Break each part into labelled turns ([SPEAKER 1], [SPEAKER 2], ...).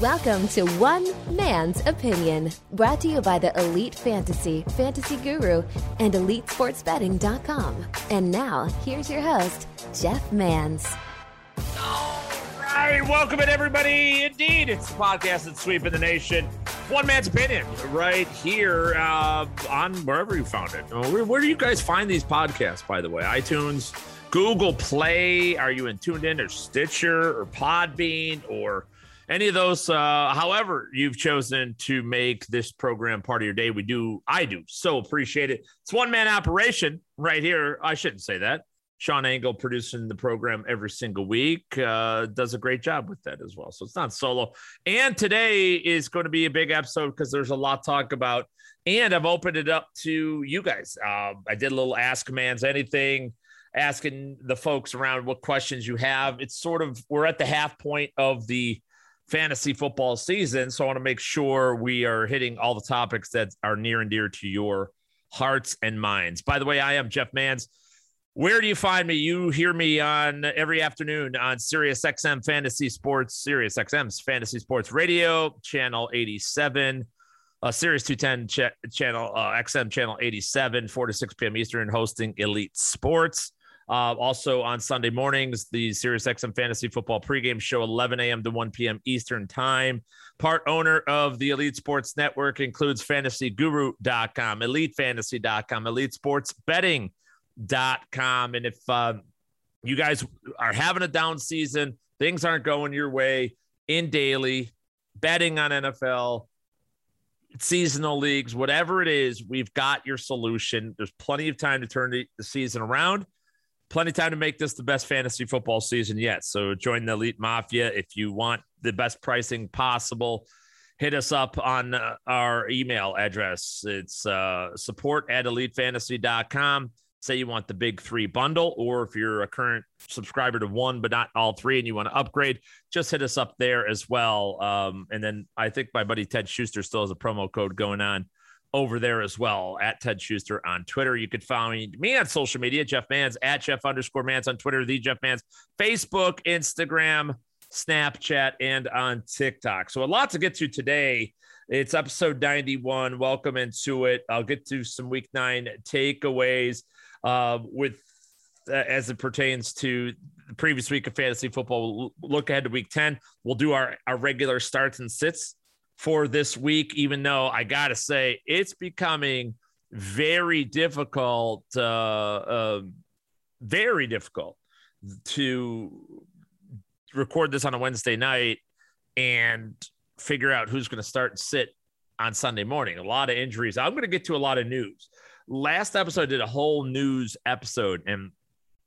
[SPEAKER 1] Welcome to One Man's Opinion, brought to you by the Elite Fantasy, Fantasy Guru, and EliteSportsBetting.com. And now, here's your host, Jeff Mans.
[SPEAKER 2] All right, welcome in everybody. Indeed, it's the podcast that's sweeping the nation. One man's opinion, right here uh, on wherever you found it. Oh, Where, where do you guys find these podcasts? By the way, iTunes, Google Play. Are you in TuneIn or Stitcher or Podbean or any of those? Uh, however, you've chosen to make this program part of your day. We do, I do, so appreciate it. It's one man operation right here. I shouldn't say that. Sean Engel producing the program every single week uh, does a great job with that as well. So it's not solo. And today is going to be a big episode because there's a lot to talk about. And I've opened it up to you guys. Uh, I did a little Ask Mans Anything, asking the folks around what questions you have. It's sort of, we're at the half point of the fantasy football season. So I want to make sure we are hitting all the topics that are near and dear to your hearts and minds. By the way, I am Jeff Mans. Where do you find me? You hear me on every afternoon on Sirius XM Fantasy Sports, Sirius XM's Fantasy Sports Radio, channel 87, uh, Sirius 210 ch- channel, uh, XM channel 87, 4 to 6 p.m. Eastern, hosting Elite Sports. Uh, also on Sunday mornings, the Sirius XM Fantasy Football pregame show, 11 a.m. to 1 p.m. Eastern Time. Part owner of the Elite Sports Network includes FantasyGuru.com, EliteFantasy.com, Elite Sports Betting dot com and if uh, you guys are having a down season things aren't going your way in daily betting on nfl seasonal leagues whatever it is we've got your solution there's plenty of time to turn the season around plenty of time to make this the best fantasy football season yet. So join the elite mafia if you want the best pricing possible. Hit us up on uh, our email address. It's uh, support at elitefantasy.com say you want the big three bundle, or if you're a current subscriber to one but not all three and you want to upgrade, just hit us up there as well. Um, and then I think my buddy Ted Schuster still has a promo code going on over there as well at Ted Schuster on Twitter. You could find me on social media, Jeff Mans at Jeff underscore Mans on Twitter, the Jeff Mans, Facebook, Instagram, Snapchat, and on TikTok. So a lot to get to today. It's episode 91. Welcome into it. I'll get to some week nine takeaways uh, with uh, as it pertains to the previous week of fantasy football. We'll look ahead to week 10. We'll do our, our regular starts and sits for this week, even though I got to say it's becoming very difficult, uh, uh, very difficult to record this on a Wednesday night and figure out who's going to start and sit on Sunday morning. A lot of injuries. I'm going to get to a lot of news. Last episode I did a whole news episode, and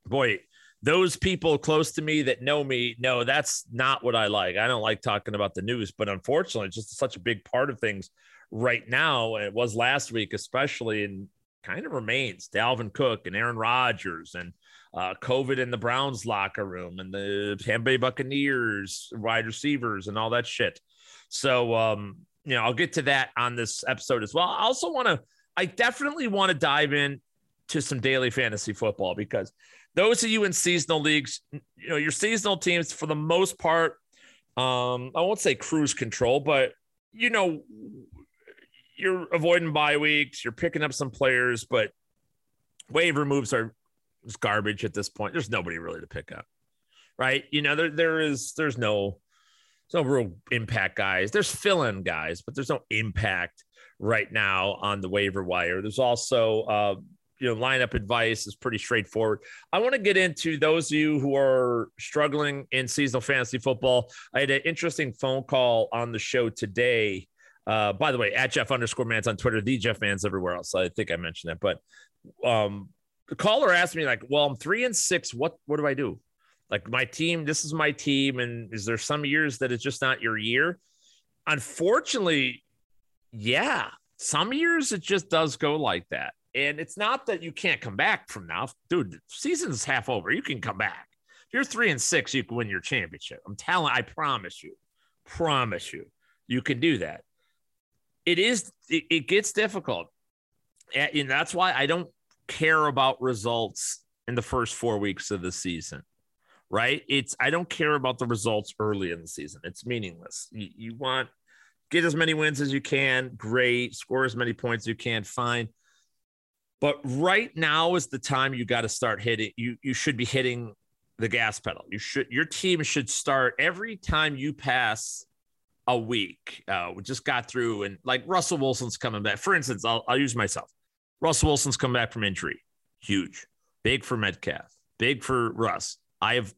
[SPEAKER 2] boy, those people close to me that know me know that's not what I like. I don't like talking about the news, but unfortunately, it's just such a big part of things right now. It was last week, especially, and kind of remains Dalvin Cook and Aaron Rodgers and uh, COVID in the Browns locker room and the Tampa Bay Buccaneers wide receivers and all that shit. So, um, you know, I'll get to that on this episode as well. I also want to, I definitely want to dive in to some daily fantasy football because those of you in seasonal leagues, you know, your seasonal teams for the most part, um, I won't say cruise control, but you know, you're avoiding bye weeks, you're picking up some players, but waiver moves are just garbage at this point. There's nobody really to pick up, right? You know, there there is there's no there's no real impact guys. There's fill-in guys, but there's no impact right now on the waiver wire. There's also uh, you know lineup advice is pretty straightforward. I want to get into those of you who are struggling in seasonal fantasy football. I had an interesting phone call on the show today. Uh, by the way, at Jeff underscore Mans on Twitter, the Jeff Mans everywhere else. I think I mentioned that, but um, the caller asked me like, "Well, I'm three and six. What what do I do? Like my team, this is my team, and is there some years that it's just not your year? Unfortunately, yeah, some years it just does go like that, and it's not that you can't come back from now, dude. Season's half over. You can come back. If you're three and six, you can win your championship. I'm telling, I promise you, promise you, you can do that. It is, it, it gets difficult, and that's why I don't care about results in the first four weeks of the season, right? It's I don't care about the results early in the season. It's meaningless. You, you want get as many wins as you can, great, score as many points as you can, fine. But right now is the time you got to start hitting. You you should be hitting the gas pedal. You should your team should start every time you pass a week. Uh, we just got through and like Russell Wilson's coming back. For instance, I'll, I'll use myself. Russell Wilson's come back from injury. Huge. Big for Metcalf. Big for Russ. I have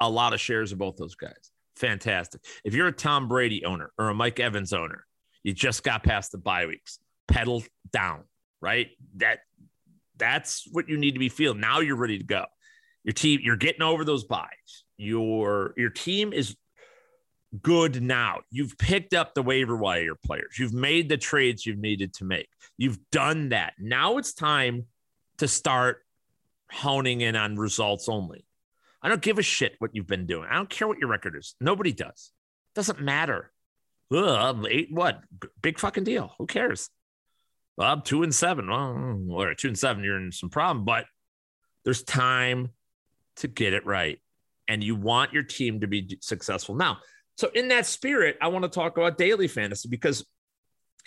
[SPEAKER 2] a lot of shares of both those guys. Fantastic. If you're a Tom Brady owner or a Mike Evans owner, you just got past the bye weeks. Pedal down, right? That that's what you need to be feeling. Now you're ready to go. Your team, you're getting over those byes. Your your team is good now. You've picked up the waiver wire players. You've made the trades you've needed to make. You've done that. Now it's time to start honing in on results only. I don't give a shit what you've been doing. I don't care what your record is. Nobody does. Doesn't matter. Ugh, eight what? Big fucking deal. Who cares? I'm two and seven. Well, or two and seven, you're in some problem, but there's time to get it right. And you want your team to be successful. Now, so in that spirit, I want to talk about daily fantasy because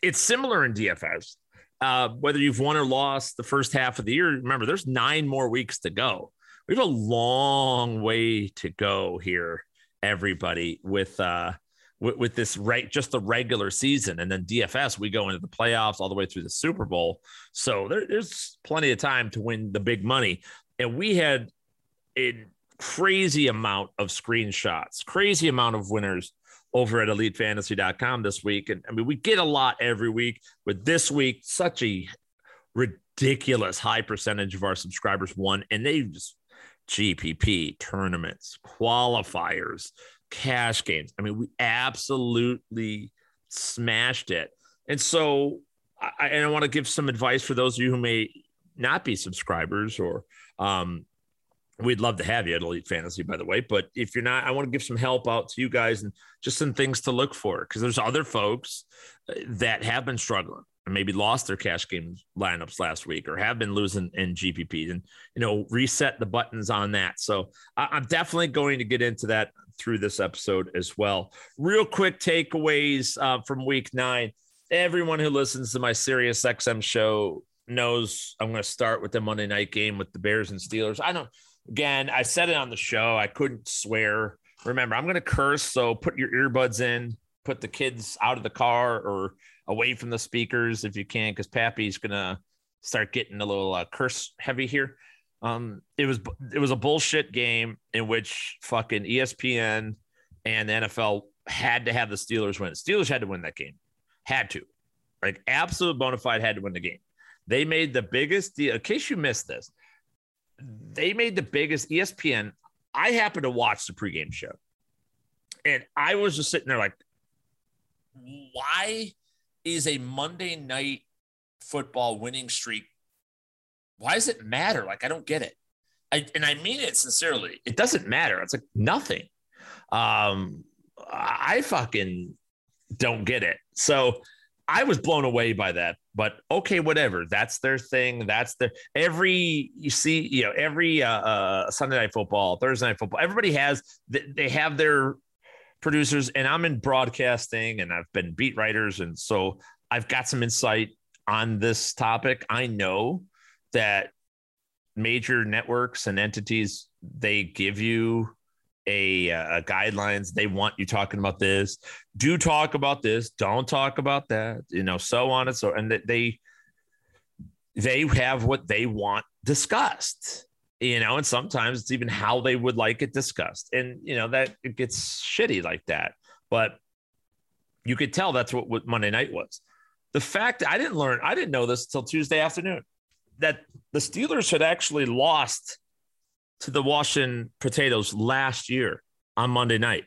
[SPEAKER 2] it's similar in DFS. Uh, whether you've won or lost the first half of the year, remember there's nine more weeks to go. We have a long way to go here, everybody, with uh, with, with this right just the regular season, and then DFS we go into the playoffs all the way through the Super Bowl. So there, there's plenty of time to win the big money, and we had a crazy amount of screenshots, crazy amount of winners over at elitefantasy.com this week. And I mean, we get a lot every week, but this week, such a ridiculous high percentage of our subscribers won, and they just GPP tournaments, qualifiers, cash games. I mean, we absolutely smashed it. And so, I, and I want to give some advice for those of you who may not be subscribers or um, we'd love to have you at Elite Fantasy, by the way. But if you're not, I want to give some help out to you guys and just some things to look for because there's other folks uh, that have been struggling and maybe lost their cash game lineups last week or have been losing in GPP and, you know, reset the buttons on that. So I'm definitely going to get into that through this episode as well. Real quick takeaways uh, from week nine. Everyone who listens to my Sirius XM show knows I'm going to start with the Monday night game with the Bears and Steelers. I don't Again, I said it on the show. I couldn't swear. Remember, I'm going to curse. So put your earbuds in, put the kids out of the car or away from the speakers if you can, because Pappy's going to start getting a little uh, curse heavy here. Um, it was it was a bullshit game in which fucking ESPN and the NFL had to have the Steelers win. Steelers had to win that game, had to, like absolute bona fide had to win the game. They made the biggest deal. In case you missed this, they made the biggest ESPN. I happened to watch the pregame show, and I was just sitting there like, why is a Monday night football winning streak? Why does it matter? Like, I don't get it. I, and I mean it sincerely. It doesn't matter. It's like nothing. Um, I fucking don't get it. So I was blown away by that but okay, whatever. That's their thing. That's their every you see, you know, every uh, uh, Sunday night football, Thursday night football. Everybody has they have their producers, and I'm in broadcasting, and I've been beat writers, and so I've got some insight on this topic. I know that major networks and entities they give you a, uh, guidelines. They want you talking about this. Do talk about this. Don't talk about that. You know, so on and so. And that they they have what they want discussed. You know, and sometimes it's even how they would like it discussed. And you know that it gets shitty like that. But you could tell that's what, what Monday night was. The fact I didn't learn, I didn't know this until Tuesday afternoon that the Steelers had actually lost to the Washington Potatoes last year on Monday night.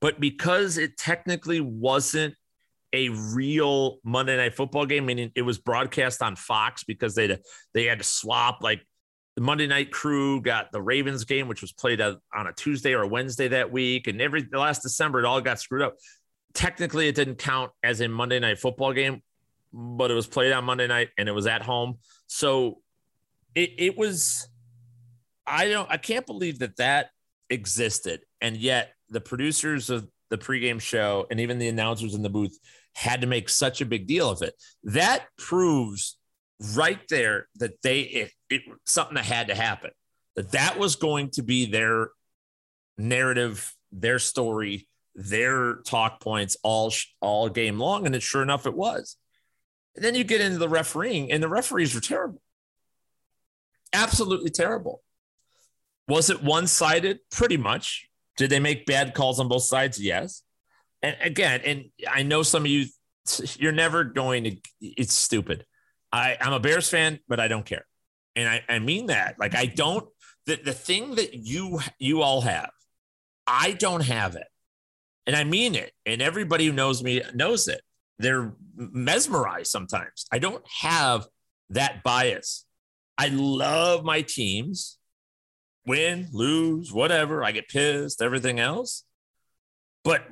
[SPEAKER 2] But because it technically wasn't a real Monday night football game, meaning it was broadcast on Fox because they they had to swap like the Monday night crew got the Ravens game, which was played on a Tuesday or a Wednesday that week, and every last December it all got screwed up. Technically, it didn't count as a Monday night football game, but it was played on Monday night and it was at home, so it, it was I don't I can't believe that that existed. And yet the producers of the pregame show and even the announcers in the booth had to make such a big deal of it. That proves right there that they it, it something that had to happen. That that was going to be their narrative, their story, their talk points all all game long and it sure enough it was. And then you get into the refereeing and the referees were terrible. Absolutely terrible. Was it one-sided? Pretty much. Did they make bad calls on both sides? Yes. And again, and I know some of you, you're never going to, it's stupid. I, I'm a Bears fan, but I don't care. And I, I mean that. Like, I don't, the, the thing that you, you all have, I don't have it. And I mean it. And everybody who knows me knows it. They're mesmerized sometimes. I don't have that bias. I love my teams win, lose, whatever. I get pissed, everything else. But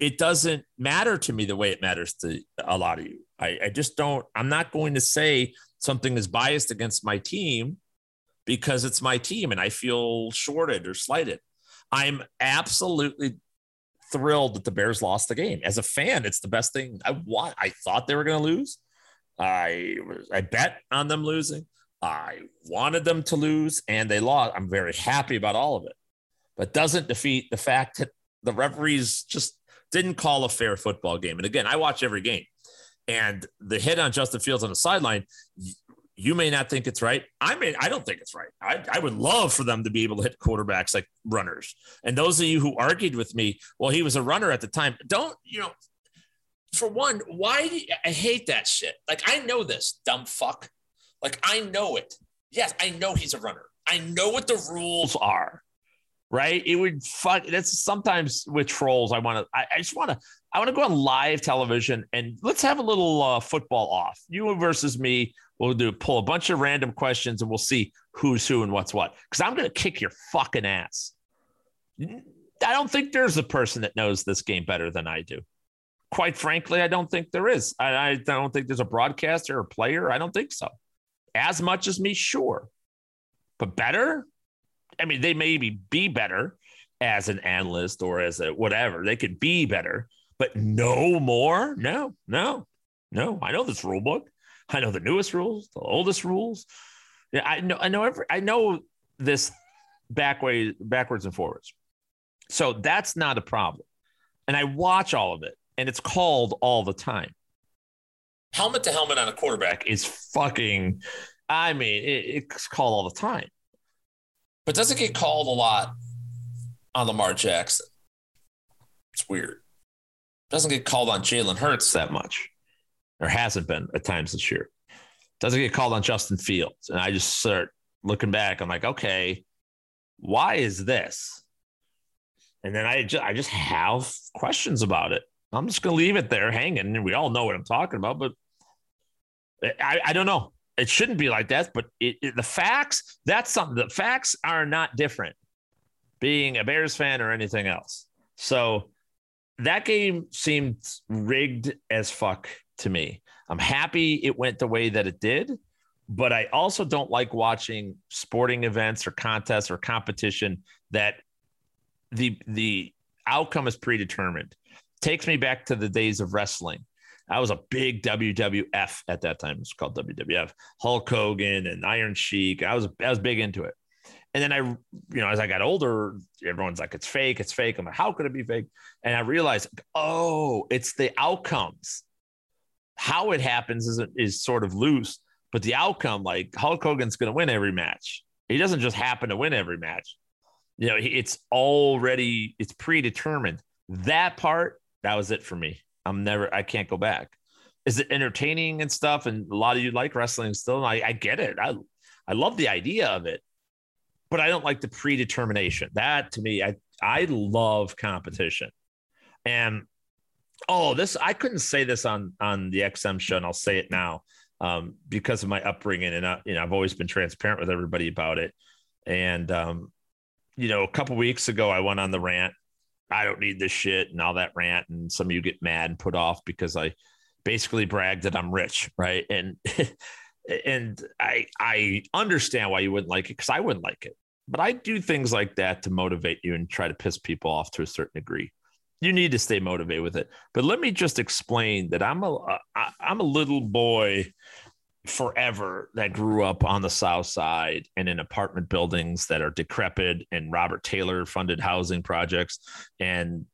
[SPEAKER 2] it doesn't matter to me the way it matters to a lot of you. I, I just don't, I'm not going to say something is biased against my team because it's my team and I feel shorted or slighted. I'm absolutely thrilled that the Bears lost the game. As a fan, it's the best thing I want. I thought they were going to lose. I I bet on them losing. I wanted them to lose and they lost. I'm very happy about all of it, but doesn't defeat the fact that the referees just didn't call a fair football game. And again, I watch every game and the hit on Justin Fields on the sideline, you may not think it's right. I mean, I don't think it's right. I, I would love for them to be able to hit quarterbacks like runners. And those of you who argued with me, well, he was a runner at the time. Don't, you know, for one, why you, I hate that shit. Like, I know this, dumb fuck. Like I know it. Yes, I know he's a runner. I know what the rules are. Right? It would fuck. That's sometimes with trolls. I want to. I, I, just want to. I want to go on live television and let's have a little uh, football off. You versus me. We'll do pull a bunch of random questions and we'll see who's who and what's what. Because I'm going to kick your fucking ass. I don't think there's a person that knows this game better than I do. Quite frankly, I don't think there is. I, I don't think there's a broadcaster or player. I don't think so as much as me, sure. But better? I mean, they maybe be better as an analyst or as a whatever. They could be better, but no more? No, no, no. I know this rule book. I know the newest rules, the oldest rules. Yeah, I know, I know every I know this back way, backwards and forwards. So that's not a problem. And I watch all of it, and it's called all the time helmet to helmet on a quarterback is fucking. I mean, it, it's called all the time, but doesn't get called a lot on Lamar Jackson. It's weird. Doesn't get called on Jalen Hurts that much, or hasn't been at times this year. Doesn't get called on Justin Fields, and I just start looking back. I'm like, okay, why is this? And then I just I just have questions about it. I'm just gonna leave it there hanging, we all know what I'm talking about. But I, I don't know. It shouldn't be like that, but it, it, the facts, that's something. The facts are not different being a Bears fan or anything else. So that game seemed rigged as fuck to me. I'm happy it went the way that it did, but I also don't like watching sporting events or contests or competition that the the outcome is predetermined. Takes me back to the days of wrestling I was a big WWF at that time. It's called WWF. Hulk Hogan and Iron Sheik. I was I was big into it. And then I, you know, as I got older, everyone's like, it's fake, it's fake. I'm like, how could it be fake? And I realized, oh, it's the outcomes. How it happens is is sort of loose, but the outcome, like Hulk Hogan's going to win every match. He doesn't just happen to win every match. You know, it's already it's predetermined. That part, that was it for me. I'm never, I can't go back. Is it entertaining and stuff? And a lot of you like wrestling still. I, I get it. I, I love the idea of it, but I don't like the predetermination. That to me, I, I love competition. And oh, this, I couldn't say this on, on the XM show, and I'll say it now um, because of my upbringing. And, I, you know, I've always been transparent with everybody about it. And, um, you know, a couple weeks ago, I went on the rant I don't need this shit and all that rant. And some of you get mad and put off because I basically bragged that I'm rich, right? And and I I understand why you wouldn't like it because I wouldn't like it. but I do things like that to motivate you and try to piss people off to a certain degree. You need to stay motivated with it. But let me just explain that I'm a I'm a little boy forever that grew up on the south side and in apartment buildings that are decrepit and Robert Taylor funded housing projects and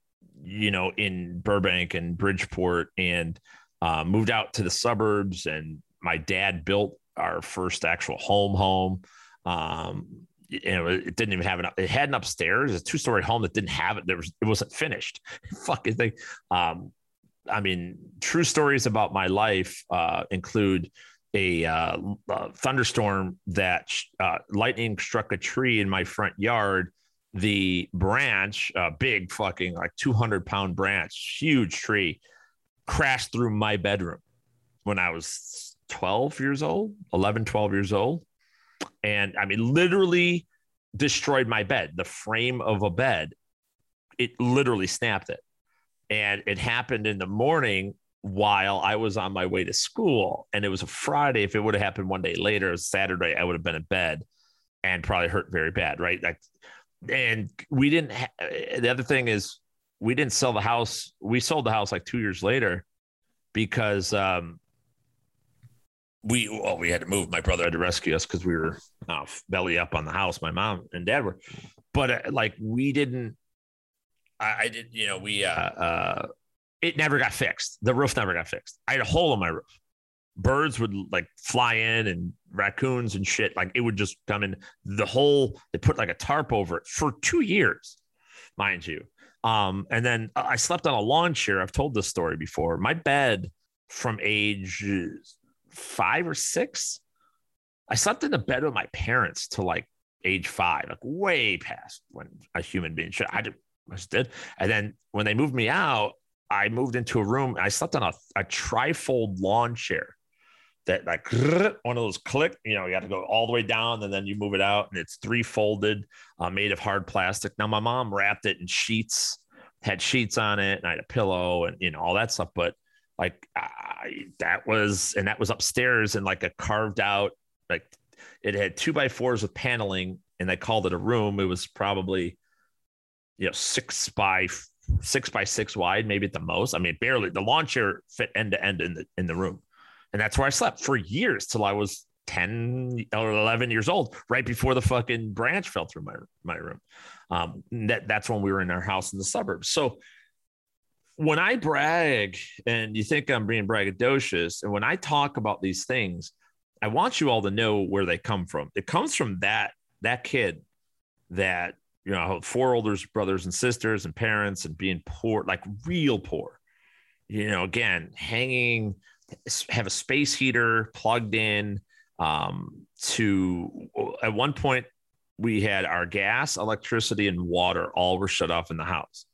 [SPEAKER 2] you know in Burbank and Bridgeport and uh, moved out to the suburbs and my dad built our first actual home home um, you know, it didn't even have an it had an upstairs, a two story home that didn't have it. There was it wasn't finished. Fucking thing. Um, I mean, true stories about my life uh, include a, uh, a, thunderstorm that uh, lightning struck a tree in my front yard. The branch, uh, big fucking like 200 pound branch, huge tree, crashed through my bedroom when I was 12 years old, 11, 12 years old. And I mean, literally destroyed my bed, the frame of a bed. It literally snapped it. And it happened in the morning while I was on my way to school. And it was a Friday. If it would have happened one day later, Saturday, I would have been in bed and probably hurt very bad. Right. Like, and we didn't, ha- the other thing is, we didn't sell the house. We sold the house like two years later because um, we well we had to move. My brother had to rescue us because we were uh, belly up on the house. My mom and dad were, but uh, like we didn't. I, I did, you know, we uh, uh, it never got fixed. The roof never got fixed. I had a hole in my roof. Birds would like fly in and raccoons and shit. Like it would just come in. The hole. they put like a tarp over it for two years, mind you. Um, and then I slept on a lawn chair. I've told this story before. My bed from age five or six. I slept in the bed with my parents till like age five, like way past when a human being should. I, I just did. And then when they moved me out, I moved into a room. I slept on a, a trifold lawn chair that like one of those click, you know, you got to go all the way down and then you move it out and it's three folded, uh, made of hard plastic. Now my mom wrapped it in sheets, had sheets on it, and I had a pillow and you know all that stuff. But like I, that was and that was upstairs in like a carved out like it had two by fours with paneling and they called it a room. It was probably you know six by six by six wide maybe at the most. I mean barely the lawn chair fit end to end in the in the room. And that's where i slept for years till i was 10 or 11 years old right before the fucking branch fell through my my room. Um that that's when we were in our house in the suburbs. So when I brag and you think I'm being braggadocious, and when I talk about these things, I want you all to know where they come from. It comes from that that kid that you know four older brothers and sisters and parents and being poor, like real poor. You know, again, hanging, have a space heater plugged in. Um, to at one point, we had our gas, electricity, and water all were shut off in the house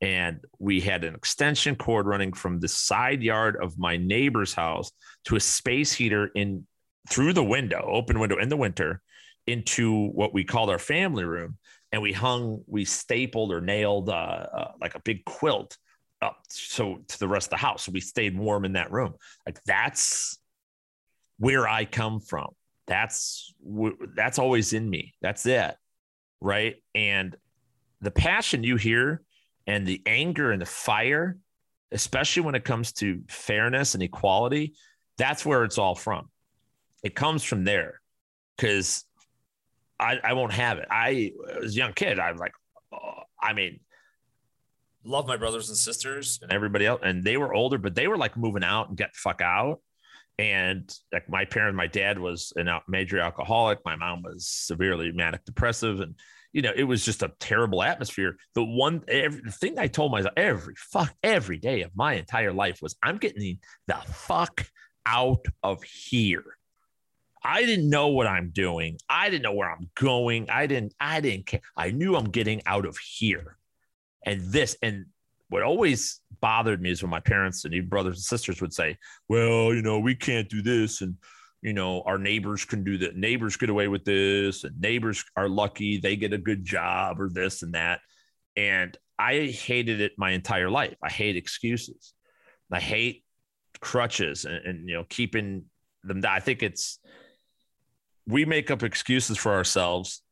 [SPEAKER 2] and we had an extension cord running from the side yard of my neighbor's house to a space heater in through the window open window in the winter into what we called our family room. And we hung we stapled or nailed uh, uh, like a big quilt up so to the rest of the house. So we stayed warm in that room. Like that's where i come from. That's that's always in me. That's it. Right? And the passion you hear and the anger and the fire, especially when it comes to fairness and equality, that's where it's all from. It comes from there because I, I won't have it. I, as a young kid, I'm like, oh, I mean, love my brothers and sisters and everybody else. And they were older, but they were like moving out and get the fuck out. And like my parents, my dad was a major alcoholic. My mom was severely manic depressive. And you know, it was just a terrible atmosphere. The one every, the thing I told myself every fuck every day of my entire life was I'm getting the fuck out of here. I didn't know what I'm doing. I didn't know where I'm going. I didn't I didn't care. I knew I'm getting out of here. And this and what always bothered me is when my parents and even brothers and sisters would say, "Well, you know, we can't do this and you know, our neighbors can do that. Neighbors get away with this, and neighbors are lucky they get a good job or this and that. And I hated it my entire life. I hate excuses. I hate crutches and, and you know, keeping them. I think it's we make up excuses for ourselves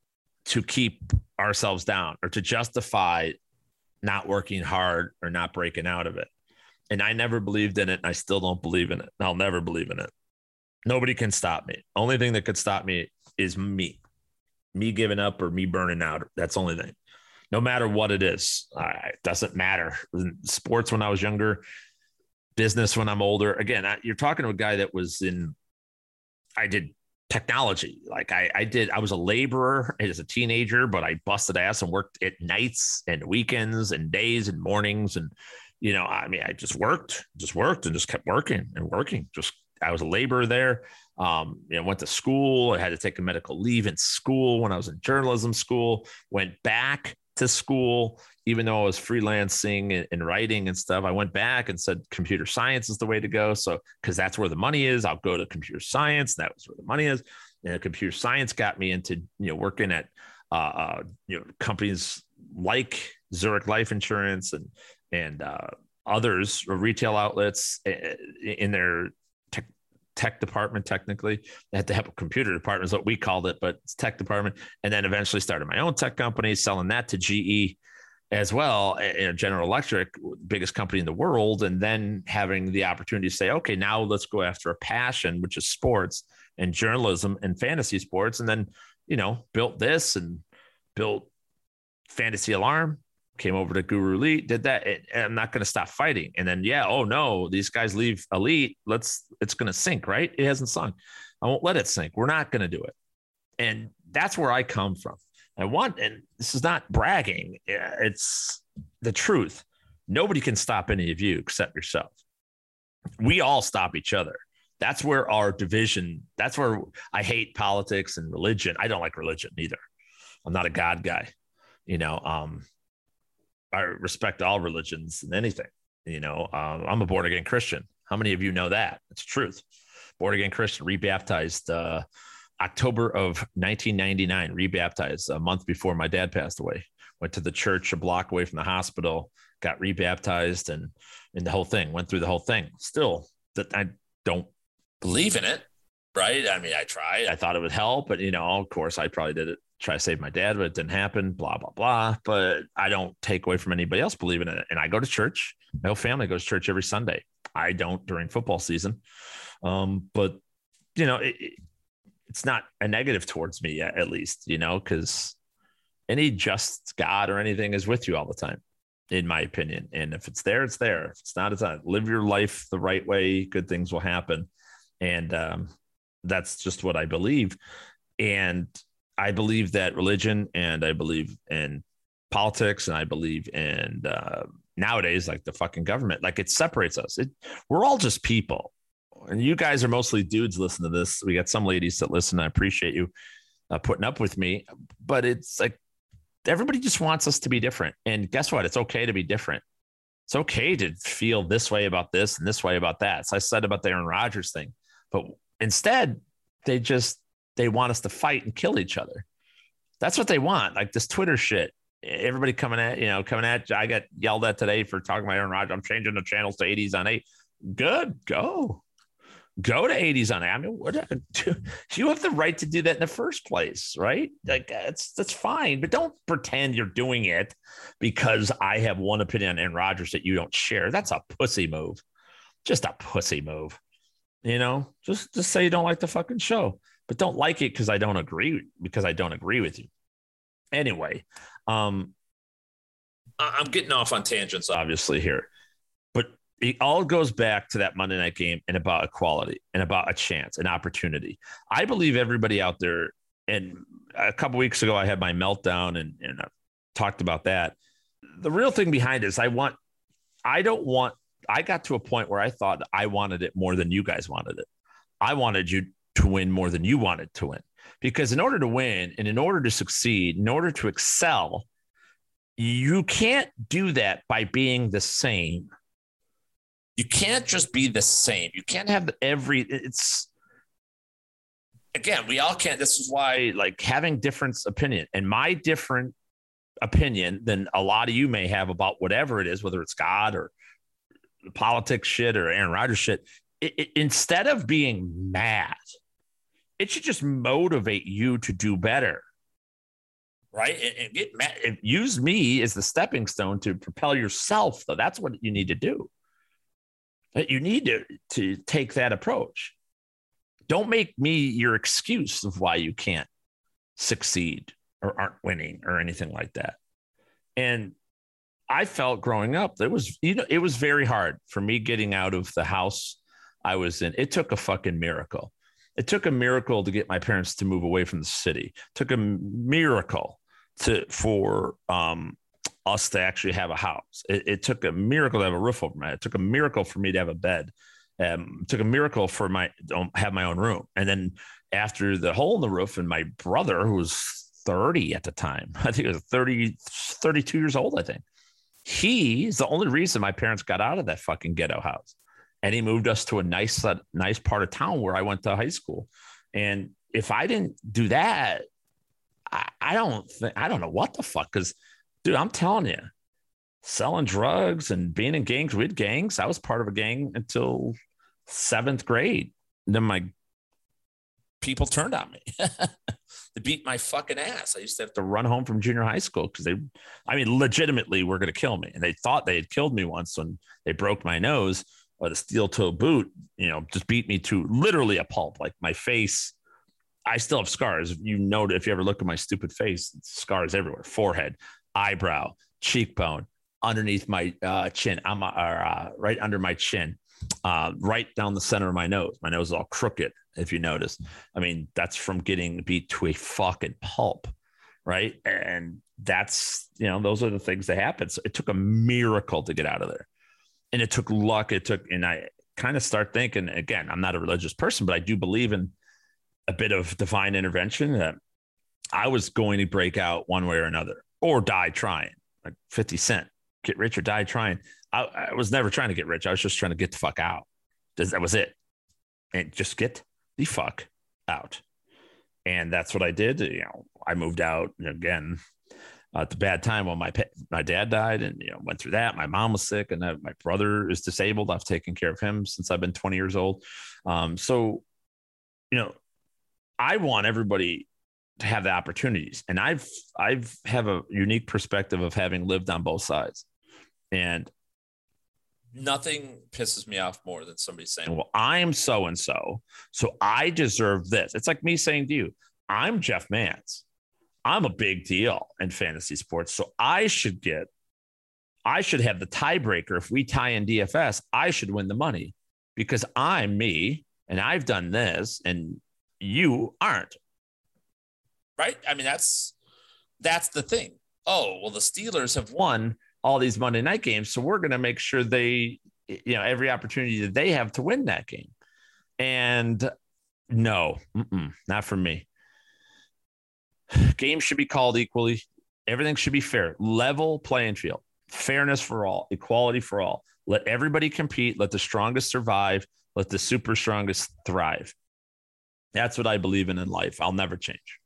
[SPEAKER 2] to keep ourselves down or to justify not working hard or not breaking out of it. And I never believed in it. And I still don't believe in it. I'll never believe in it. Nobody can stop me. Only thing that could stop me is me, me giving up or me burning out. That's the only thing. No matter what it is, it doesn't matter. Sports when I was younger, business when I'm older. Again, I, you're talking to a guy that was in, I did technology. Like I, I did, I was a laborer as a teenager, but I busted ass and worked at nights and weekends and days and mornings. And, you know, I mean, I just worked, just worked and just kept working and working. Just, I was a laborer there. Um, you know, went to school. I had to take a medical leave in school when I was in journalism school, went back to school, even though I was freelancing and, and, writing and stuff. I went back and said computer science is the way to go. So, because that's where the money is, I'll go to computer science. That was where the money is. And computer science got me into you know working at uh, uh, you know companies like Zurich Life Insurance and and uh, others retail outlets eh, eh, in their tech department technically. I had to have a computer department is what we called it but it's tech department. And then eventually started my own tech company selling that to ge as well you know, general electric biggest company in the world. And then having the opportunity to say okay now let's go after a passion which is sports and journalism and fantasy sports. And then you know built this and built fantasy alarm came over to Guru Elite, did that. And I'm not going to stop fighting. And then, yeah, oh no, these guys leave Elite. Let's, it's going to sink, right? It hasn't sunk. I won't let it sink. We're not going to do it. And that's where I come from. I want, and this is not bragging, it's the truth. Nobody can stop any of you except yourself. We all stop each other. That's where our division, that's where I hate politics and religion. I don't like religion either. I'm not a God guy. You know, um, I respect all religions and anything. You know, um, I'm a born again Christian. How many of you know that? It's truth. Born again Christian, rebaptized uh, October of 1999, rebaptized a month before my dad passed away. Went to the church a block away from the hospital, got rebaptized, and and the whole thing went through the whole thing. Still, that I don't believe in it, right? I mean, I tried. I thought it would help, but you know, of course, I probably did it try to save my dad, but it didn't happen, blah, blah, blah. But I don't take away from anybody else believing in it. And I go to church. My whole family goes to church every Sunday. I don't during football season. Um, but, you know, it, it's not a negative towards me at least, you know, because any just God or anything is with you all the time, in my opinion. And if it's there, it's there. If it's not, it's not. Live your life the right way, good things will happen. And um, that's just what I believe. And I believe that religion and I believe in politics and I believe in uh, nowadays like the fucking government, like it separates us. It, we're all just people. And you guys are mostly dudes listen to this. We got some ladies that listen. I appreciate you uh, putting up with me, but it's like everybody just wants us to be different. And guess what? It's okay to be different. It's okay to feel this way about this and this way about that. So I said about the Aaron Rodgers thing, but instead they just they want us to fight and kill each other. That's what they want. Like this Twitter shit. Everybody coming at you know coming at. I got yelled at today for talking about Aaron Rodgers. I'm changing the channels to 80s on eight. Good, go, go to 80s on eight. I mean, what you have the right to do that in the first place, right? Like that's that's fine, but don't pretend you're doing it because I have one opinion on Aaron Rodgers that you don't share. That's a pussy move. Just a pussy move. You know, just just say you don't like the fucking show but don't like it because I don't agree because I don't agree with you. Anyway, um, I'm getting off on tangents, obviously here, but it all goes back to that Monday night game and about equality and about a chance, an opportunity. I believe everybody out there. And a couple weeks ago, I had my meltdown and, and I talked about that. The real thing behind is I want, I don't want, I got to a point where I thought I wanted it more than you guys wanted it. I wanted you to win more than you wanted to win. Because in order to win and in order to succeed, in order to excel, you can't do that by being the same. You can't just be the same. You can't have every, it's, again, we all can't. This is why, like, having different opinion and my different opinion than a lot of you may have about whatever it is, whether it's God or politics shit or Aaron Rodgers shit, it, it, instead of being mad, it should just motivate you to do better. right? And, get. And use me as the stepping stone to propel yourself, though. That's what you need to do. You need to, to take that approach. Don't make me your excuse of why you can't succeed or aren't winning or anything like that. And I felt growing up that was, you know, it was very hard for me getting out of the house I was in. It took a fucking miracle. It took a miracle to get my parents to move away from the city. It took a miracle to for um, us to actually have a house. It, it, took a miracle to have a roof over my head. It took a miracle for me to have a bed. Um, it took a miracle for my have my own room. And then after the hole in the roof, and my brother, who was 30 at the time, I think it was 30, 32 years old, I think. He is the only reason my parents got out of that fucking ghetto house. And he moved us to a nice, uh, nice part of town where I went to high school. And if I didn't do that, I, I don't think I don't know what the fuck. Cause dude, I'm telling you, selling drugs and being in gangs with gangs. I was part of a gang until seventh grade. And then my people turned on me. they beat my fucking ass. I used to have to run home from junior high school because they, I mean, legitimately were going to kill me. And they thought they had killed me once when they broke my nose or the steel toe boot, you know, just beat me to literally a pulp. Like my face, I still have scars. You know, if you ever look at my stupid face, scars everywhere, forehead, eyebrow, cheekbone, underneath my uh, chin, I'm uh, uh, right under my chin, uh, right down the center of my nose. My nose is all crooked, if you notice. I mean, that's from getting beat to a fucking pulp, right? And that's, you know, those are the things that happen. So it took a miracle to get out of there. And it took luck. It took, and I kind of start thinking again, I'm not a religious person, but I do believe in a bit of divine intervention that I was going to break out one way or another or die trying, like 50 Cent, get rich or die trying. I, I was never trying to get rich. I was just trying to get the fuck out. That was it. And just get the fuck out. And that's what I did. You know, I moved out again at the bad time when my my dad died, and you know went through that. My mom was sick, and my brother is disabled. I've taken care of him since I've been 20 years old. Um, so, you know, I want everybody to have the opportunities. And I've I've have a unique perspective of having lived on both sides. And nothing pisses me off more than somebody saying, Well, I'm so and so, so I deserve this. It's like me saying to you, I'm Jeff Mans. I'm a big deal in fantasy sports. So I should get, I should have the tiebreaker. If we tie in DFS, I should win the money because I'm me and I've done this and you aren't right? I mean, that's that's the thing. Oh, well, the Steelers have won all these Monday night games, so we're going to make sure they, you know, every opportunity that they have to win that game. And no, not for me. Games should be called equally. Everything should be fair, level playing field, fairness for all, equality for all. Let everybody compete. Let the strongest survive. Let the super strongest thrive. That's what I believe in in life. I'll never change.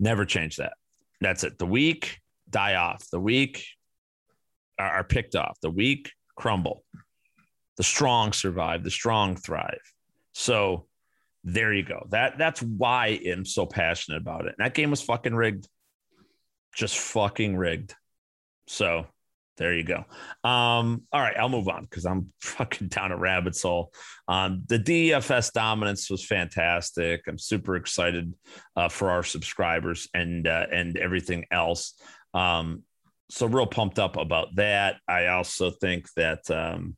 [SPEAKER 2] Never change that. That's it. The weak die off. The weak are, picked off. The weak crumble. The strong survive. The strong thrive. So there you go. That that's why I'm so passionate about it. And that game was fucking rigged. Just fucking rigged. So there you go. Um, all right, I'll move on because I'm fucking down a rabbit hole. Um, the DFS dominance was fantastic. I'm super excited uh, for our subscribers and uh, and everything else. Um, so real pumped up about that. I also think that um,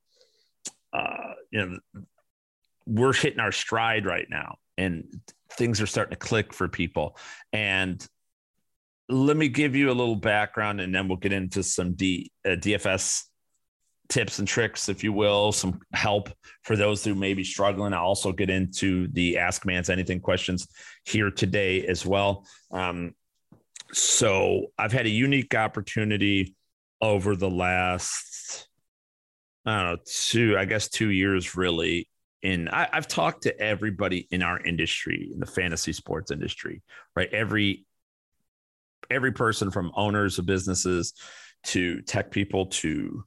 [SPEAKER 2] uh, you know we're hitting our stride right now, and things are starting to click for people. And let me give you a little background and then we'll get into some D, uh, DFS tips and tricks, if you will, some help for those who may be struggling. I'll also get into the Ask Mans Anything questions here today as well. Um, so I've had a unique opportunity over the last, I don't know, two, I guess two years really. I, I've talked to everybody in our industry, in the fantasy sports industry, right? Every every person from owners of businesses to tech people to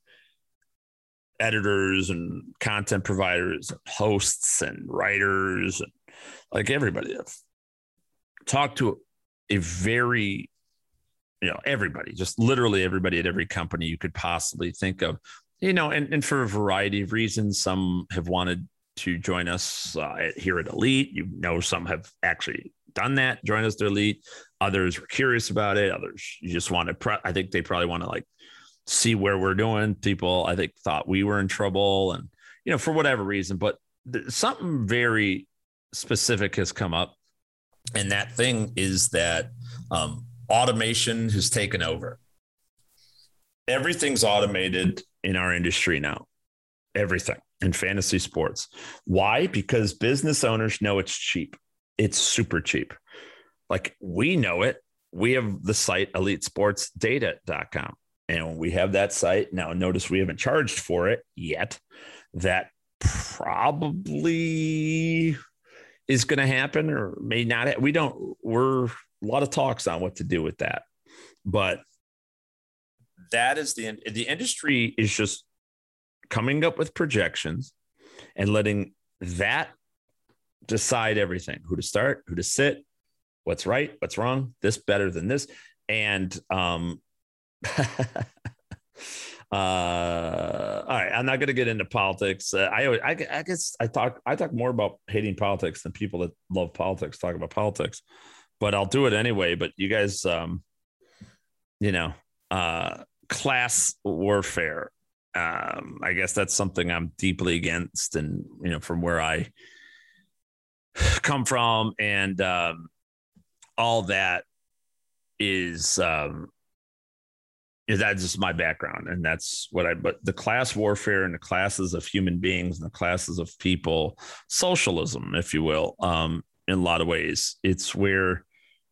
[SPEAKER 2] editors and content providers and hosts and writers and like everybody I've talked to a very you know, everybody, just literally everybody at every company you could possibly think of, you know, and, and for a variety of reasons, some have wanted to join us uh, here at Elite. You know, some have actually done that, join us at Elite. Others were curious about it. Others you just want to. Pre- I think they probably want to like see where we're doing. People I think thought we were in trouble, and you know, for whatever reason. But th- something very specific has come up, and that thing is that um, automation has taken over. Everything's automated in our industry now. Everything in fantasy sports. Why? Because business owners know it's cheap. It's super cheap. Like we know it. We have the site elitesportsdata.com. And we have that site. Now, notice we haven't charged for it yet. That probably is going to happen or may not. We don't, we're a lot of talks on what to do with that. But that is the, the industry is just coming up with projections and letting that decide everything who to start, who to sit, what's right, what's wrong, this better than this. And um, uh, all right, I'm not going to get into politics. Uh, I, I, I guess I talk I talk more about hating politics than people that love politics talk about politics, but I'll do it anyway. But you guys, um, you know, uh, class warfare um, I guess that's something I'm deeply against, and you know, from where I come from, and um, all that is um, is that's just my background, and that's what I. But the class warfare and the classes of human beings and the classes of people, socialism, if you will, um, in a lot of ways, it's where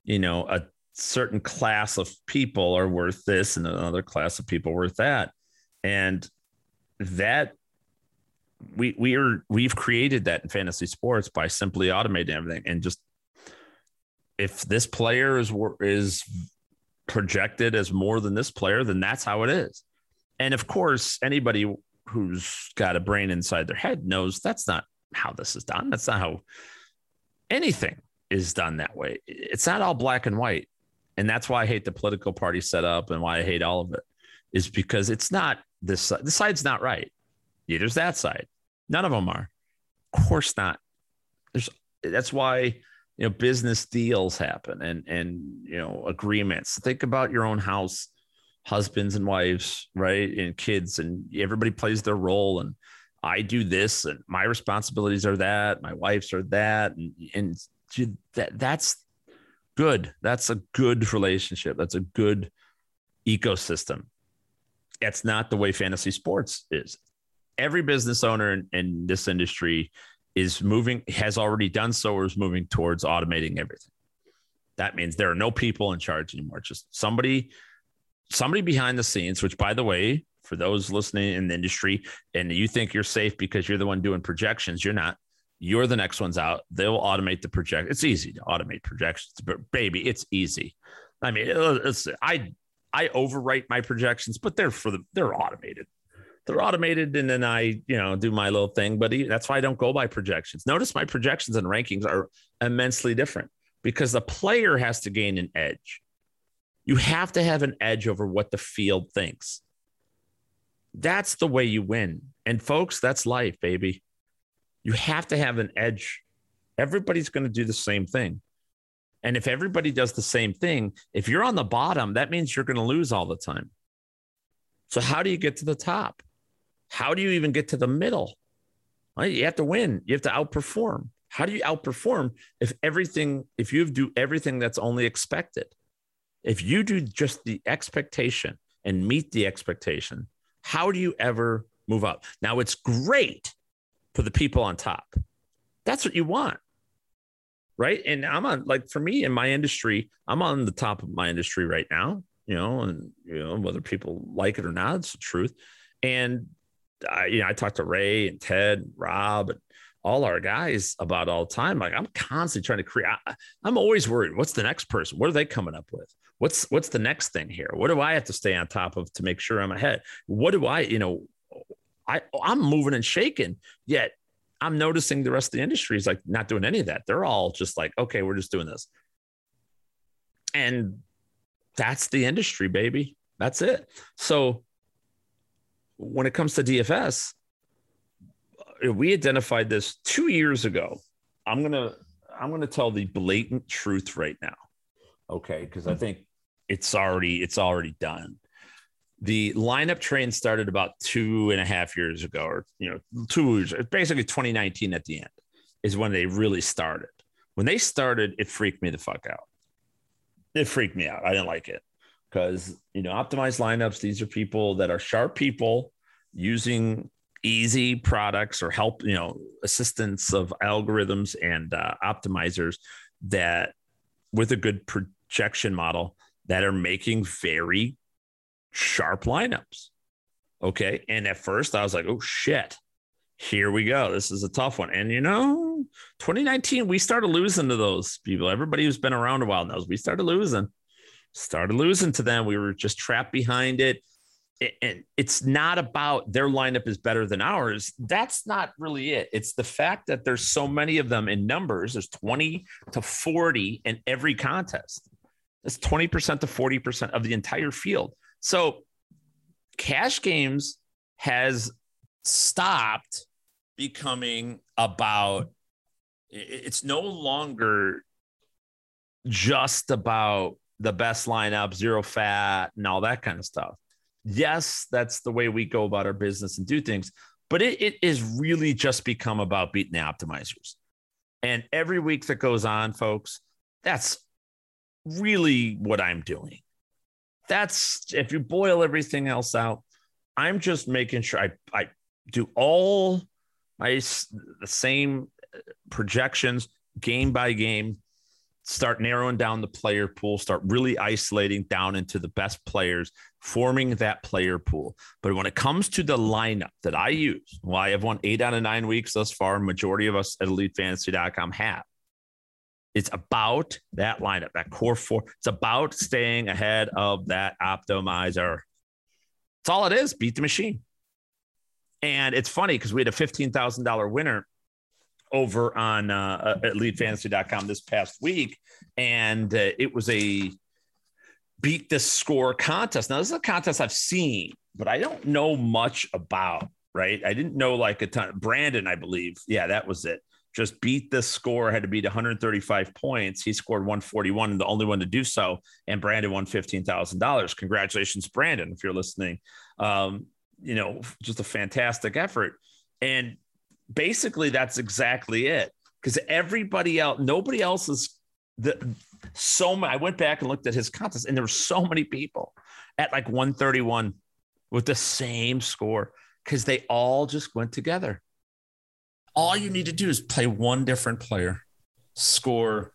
[SPEAKER 2] you know a certain class of people are worth this, and another class of people worth that and that we we are we've created that in fantasy sports by simply automating everything and just if this player is is projected as more than this player then that's how it is. And of course anybody who's got a brain inside their head knows that's not how this is done. That's not how anything is done that way. It's not all black and white. And that's why i hate the political party setup and why i hate all of it is because it's not this this side's not right. Neither's that side. None of them are. Of course not. There's that's why you know business deals happen and and you know agreements. Think about your own house, husbands and wives, right, and kids, and everybody plays their role. And I do this, and my responsibilities are that. My wife's are that, and and that that's good. That's a good relationship. That's a good ecosystem that's not the way fantasy sports is. Every business owner in, in this industry is moving, has already done so, or is moving towards automating everything. That means there are no people in charge anymore. Just somebody, somebody behind the scenes. Which, by the way, for those listening in the industry, and you think you're safe because you're the one doing projections, you're not. You're the next ones out. They'll automate the project. It's easy to automate projections, but baby, it's easy. I mean, it's, I I overwrite my projections, but they're for the they're automated. They're automated, and then I, you know, do my little thing. But that's why I don't go by projections. Notice my projections and rankings are immensely different because the player has to gain an edge. You have to have an edge over what the field thinks. That's the way you win. And folks, that's life, baby. You have to have an edge. Everybody's going to do the same thing. And if everybody does the same thing, if you're on the bottom, that means you're going to lose all the time. So, how do you get to the top? How do you even get to the middle? Well, you have to win, you have to outperform. How do you outperform if everything, if you do everything that's only expected? If you do just the expectation and meet the expectation, how do you ever move up? Now, it's great for the people on top. That's what you want right? And I'm on like for me in my industry, I'm on the top of my industry right now, you know, and you know whether people like it or not, it's the truth. And I, you know, I talk to Ray and Ted, and Rob, and all our guys about all the time. Like I'm constantly trying to create. I, I'm always worried. What's the next person? What are they coming up with? What's what's the next thing here? What do I have to stay on top of to make sure I'm ahead? What do I, you know, I I'm moving and shaking. Yet I'm noticing the rest of the industry is like not doing any of that. They're all just like, okay, we're just doing this. And that's the industry, baby. That's it. So when it comes to DFS, uh, we identified this two years ago. I'm gonna I'm gonna tell the blatant truth right now. Okay, because I think it's already it's already done. The lineup train started about two and a half years ago, or you know, two years, basically 2019 at the end is when they really started. When they started, it freaked me the fuck out. It freaked me out. I didn't like it because you know optimized lineups these are people that are sharp people using easy products or help you know assistance of algorithms and uh, optimizers that with a good projection model that are making very sharp lineups okay and at first i was like oh shit here we go this is a tough one and you know 2019 we started losing to those people everybody who's been around a while knows we started losing started losing to them. We were just trapped behind it. And it's not about their lineup is better than ours. That's not really it. It's the fact that there's so many of them in numbers. There's 20 to 40 in every contest. That's 20% to 40% of the entire field. So cash games has stopped becoming about it's no longer just about the best lineup, zero fat, and all that kind of stuff. Yes, that's the way we go about our business and do things, but it, it is really just become about beating the optimizers. And every week that goes on, folks, that's really what I'm doing. That's if you boil everything else out, I'm just making sure I, I do all my the same uh, projections game by game start narrowing down the player pool, start really isolating down into the best players, forming that player pool. But when it comes to the lineup that I use, well, I have won eight out of nine weeks thus far. Majority of us at elitefantasy.com have. It's about that lineup, that core four. It's about staying ahead of that optimizer. That's all it is. Beat the machine. And it's funny because we had a $15,000 winner over on uh, elitefantasy.com this past week, and uh, it was a beat the score contest. Now, this is a contest I've seen, but I don't know much about. Right, I didn't know like a ton. Brandon, I believe, yeah, that was it. Just beat the score. Had to beat 135 points. He scored 141, and the only one to do so. And Brandon won fifteen thousand dollars. Congratulations, Brandon, if you're listening. Um, you know, just a fantastic effort. And basically that's exactly it because everybody else nobody else is the so I went back and looked at his contest and there were so many people at like 131 with the same score because they all just went together. All you need to do is play one different player, score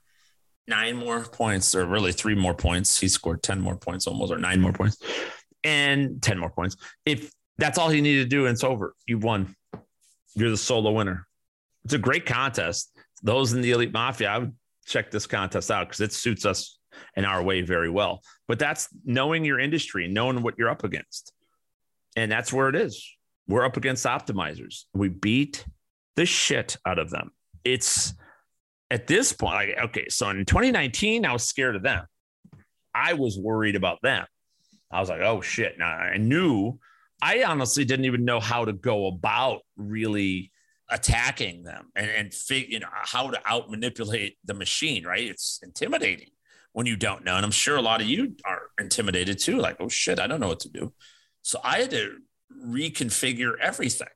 [SPEAKER 2] nine more points, or really three more points. He scored 10 more points almost, or nine more points, and 10 more points. If that's all he needed to do, and it's over, You've won you're the solo winner. It's a great contest. Those in the Elite Mafia, I would check this contest out because it suits us in our way very well. But that's knowing your industry, knowing what you're up against. And that's where it is. We're up against optimizers. We beat the shit out of them. It's at this point, like, okay, so in 2019, I was scared of them. I was worried about them. I was like, oh shit. Now I knew I honestly didn't even know how to go about really attacking them and, and fig, you know how to out manipulate the machine right it's intimidating when you don't know and i'm sure a lot of you are intimidated too like oh shit i don't know what to do so i had to reconfigure everything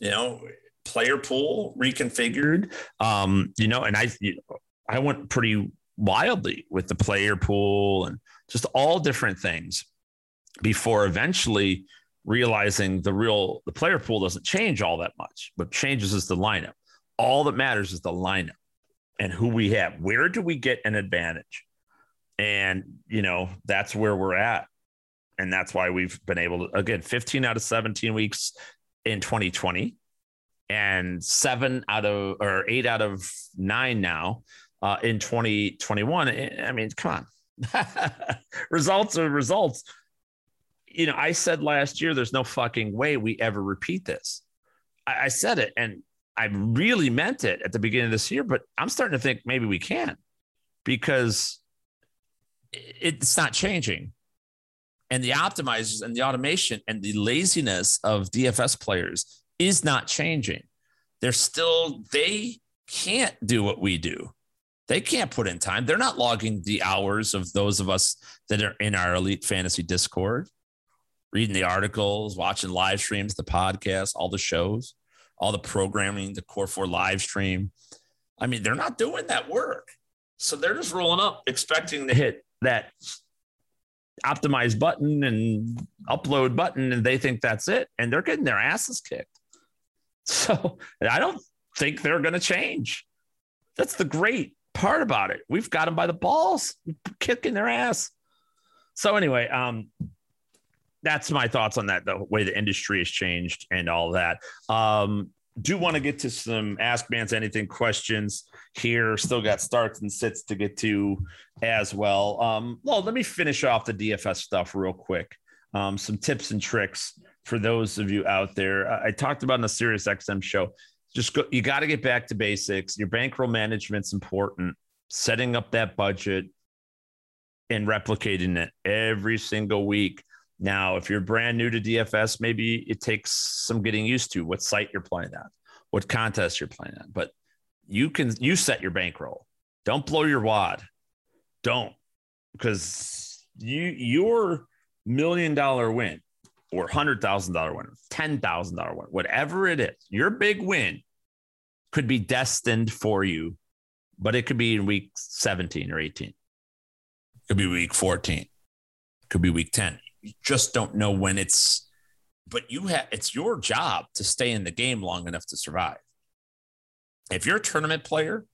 [SPEAKER 2] you know player pool reconfigured um you know and i you know, i went pretty wildly with the player pool and just all different things before eventually realizing the real the player pool doesn't change all that much. What changes is the lineup. All that matters is the lineup and who we have. Where do we get an advantage? And you know, that's where we're at. And that's why we've been able to again 15 out of 17 weeks in 2020 and seven out of or eight out of nine now uh, in 2021. I mean, come on. results are results you know, I said last year, there's no fucking way we ever repeat this. I, I said it and I really meant it at the beginning of this year, but I'm starting to think maybe we can because it's not changing. And the optimizers and the automation and the laziness of DFS players is not changing. They're still, they can't do what we do. They can't put in time. They're not logging the hours of those of us that are in our elite fantasy Discord, reading the articles, watching live streams, the podcast, all the shows, all the programming, the Core 4 live stream. I mean, they're not doing that work. So they're just rolling up expecting to hit that optimize button and upload button, and they think that's it. And they're getting their asses kicked. So I don't think they're going to change. That's the great part about it. We've got them by the balls, kicking their ass. So anyway, um, that's my thoughts on that. The way the industry has changed and all that. Um, do want to get to some Ask Mans Anything questions here. Still got starts and sits to get to as well. Um, well, let me finish off the DFS stuff real quick. Um, some tips and tricks for those of you out there. I, I talked about in the Sirius XM show. Just go, you got to get back to basics. Your bankroll management's important. Setting up that budget and replicating it every single week. Now, if you're brand new to DFS, maybe it takes some getting used to what site you're playing on, what contest you're playing on. But you can you set your bankroll. Don't blow your wad. Don't because you your million dollar win or hundred thousand dollar win, ten thousand dollar win, whatever it is, your big win could be destined for you, but it could be in week 17 or 18. It could be week 14. It could be week 10 you just don't know when it's but you have it's your job to stay in the game long enough to survive if you're a tournament player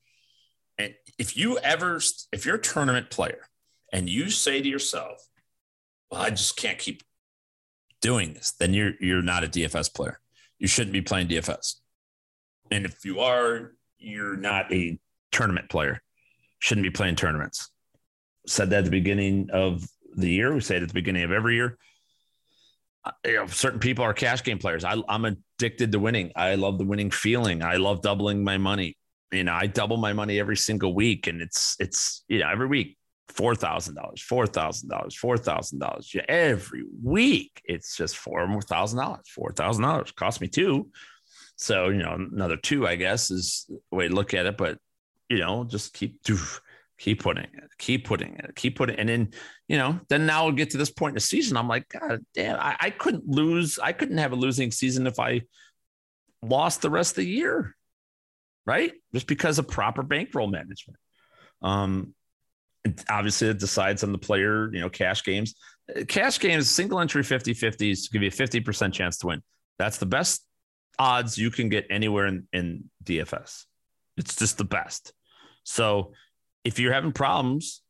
[SPEAKER 2] and if you ever if you're a tournament player and you say to yourself well i just can't keep doing this then you're you're not a dfs player you shouldn't be playing dfs and if you are you're not a tournament player shouldn't be playing tournaments said that at the beginning of the year. We say it at the beginning of every year. Uh, you know, certain people are cash game players. I, I'm addicted to winning. I love the winning feeling. I love doubling my money. You know, I double my money every single week, and it's it's you know every week four thousand dollars, four thousand dollars, four thousand dollars. Every week it's just four more thousand dollars, four thousand dollars. Cost me two, so you know another two, I guess, is the way to look at it. But you know, just keep keep putting it, keep putting it, keep putting it. And then, you know, then now we'll get to this point in the season. I'm like, God damn, I, I couldn't lose. I couldn't have a losing season if I lost the rest of the year. Right. Just because of proper bankroll management. Um, obviously it decides on the player, you know, cash games, cash games, single entry 50 50s give you a 50% chance to win. That's the best odds you can get anywhere in, in DFS. It's just the best. So if you're having problems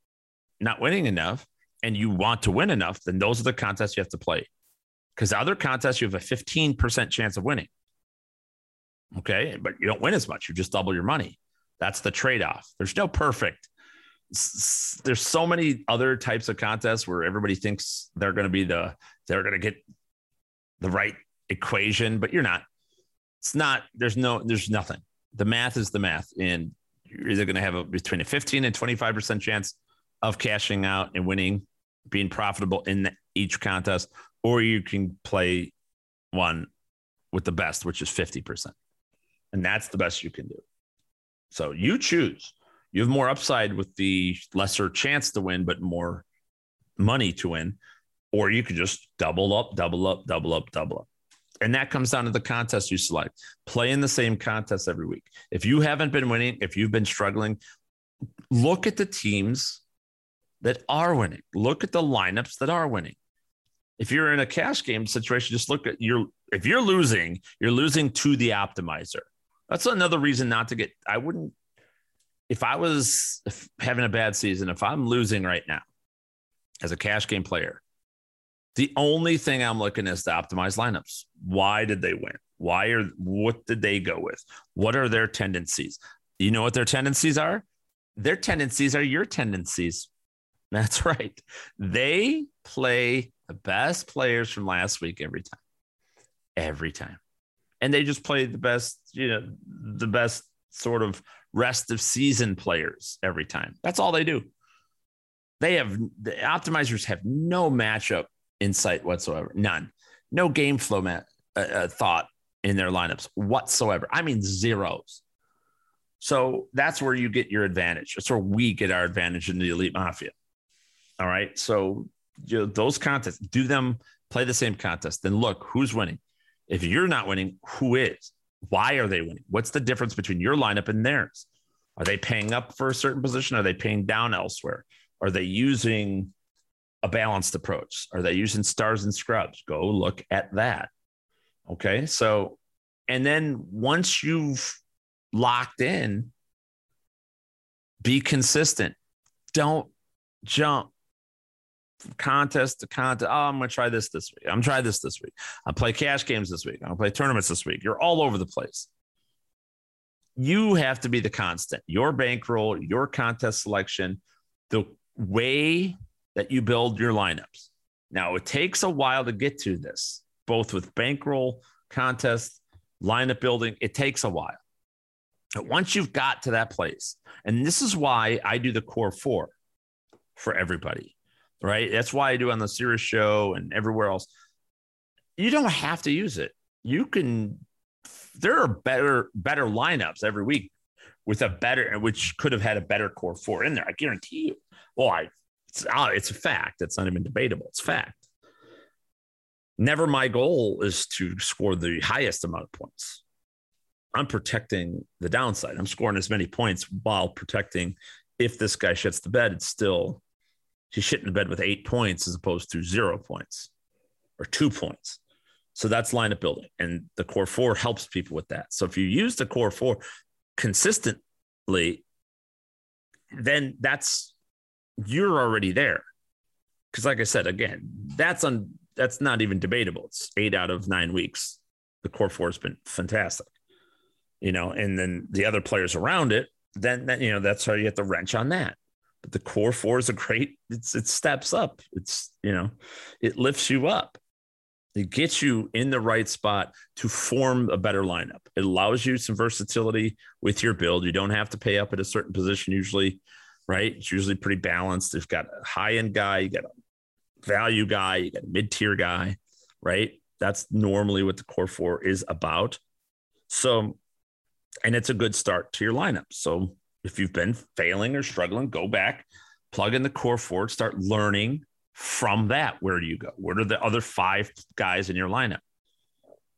[SPEAKER 2] not winning enough and you want to win enough, then those are the contests you have to play. Because other contests, you have a 15% chance of winning. Okay. But you don't win as much. You just double your money. That's the trade off. There's no perfect. There's so many other types of contests where everybody thinks they're going to be the, they're going to get the right equation, but you're not. It's not, there's no, there's nothing. The math is the math. And you're either going to have a, between a 15 and 25% chance of cashing out and winning, being profitable in the, each contest, or you can play one with the best, which is 50%. And that's the best you can do. So you choose. You have more upside with the lesser chance to win, but more money to win. Or you could just double up, double up, double up, double up. And that comes down to the contest you select. Play in the same contest every week. If you haven't been winning, if you've been struggling, look at the teams that are winning. Look at the lineups that are winning. If you're in a cash game situation, just look at your if you're losing, you're losing to the optimizer. That's another reason not to get I wouldn't if I was having a bad season, if I'm losing right now as a cash game player, the only thing I'm looking is to optimize lineups. Why did they win? Why are what did they go with? What are their tendencies? You know what their tendencies are? Their tendencies are your tendencies. That's right. They play the best players from last week every time. Every time. And they just play the best, you know, the best sort of rest of season players every time. That's all they do. They have the optimizers have no matchup insight whatsoever. None. No game flow mat, uh, uh, thought in their lineups whatsoever. I mean, zeros. So that's where you get your advantage. That's where we get our advantage in the Elite Mafia. All right. So you know, those contests, do them, play the same contest. Then look who's winning. If you're not winning, who is? Why are they winning? What's the difference between your lineup and theirs? Are they paying up for a certain position? Are they paying down elsewhere? Are they using a balanced approach? Are they using stars and scrubs? Go look at that. Okay. So, and then once you've locked in, be consistent. Don't jump contest to contest. Oh, I'm going to try this this week. I'm try this this week. I'll play cash games this week. I'll play tournaments this week. You're all over the place. You have to be the constant. Your bankroll, your contest selection, the way that you build your lineups. Now, it takes a while to get to this, both with bankroll, contest, lineup building. It takes a while. But once you've got to that place, and this is why I do the core four for everybody, right? That's why I do on the Sirius show and everywhere else. You don't have to use it. You can. There are better better lineups every week with a better, which could have had a better core four in there. I guarantee you. Well, I it's, uh, it's a fact. It's not even debatable. It's fact. Never my goal is to score the highest amount of points. I'm protecting the downside. I'm scoring as many points while protecting if this guy shits the bed, it's still he's shitting the bed with eight points as opposed to zero points or two points. So that's lineup building. And the core four helps people with that. So if you use the core four consistently, then that's you're already there. Because, like I said, again, that's on that's not even debatable. It's eight out of nine weeks. The core four has been fantastic, you know, and then the other players around it, then, then you know, that's how you get the wrench on that. But the core four is a great, it's it steps up. It's, you know, it lifts you up. It gets you in the right spot to form a better lineup. It allows you some versatility with your build. You don't have to pay up at a certain position usually right? It's usually pretty balanced. They've got a high end guy, you got a value guy, you got a mid tier guy, right? That's normally what the core four is about. So, and it's a good start to your lineup. So, if you've been failing or struggling, go back, plug in the core four, start learning from that. Where do you go? What are the other five guys in your lineup?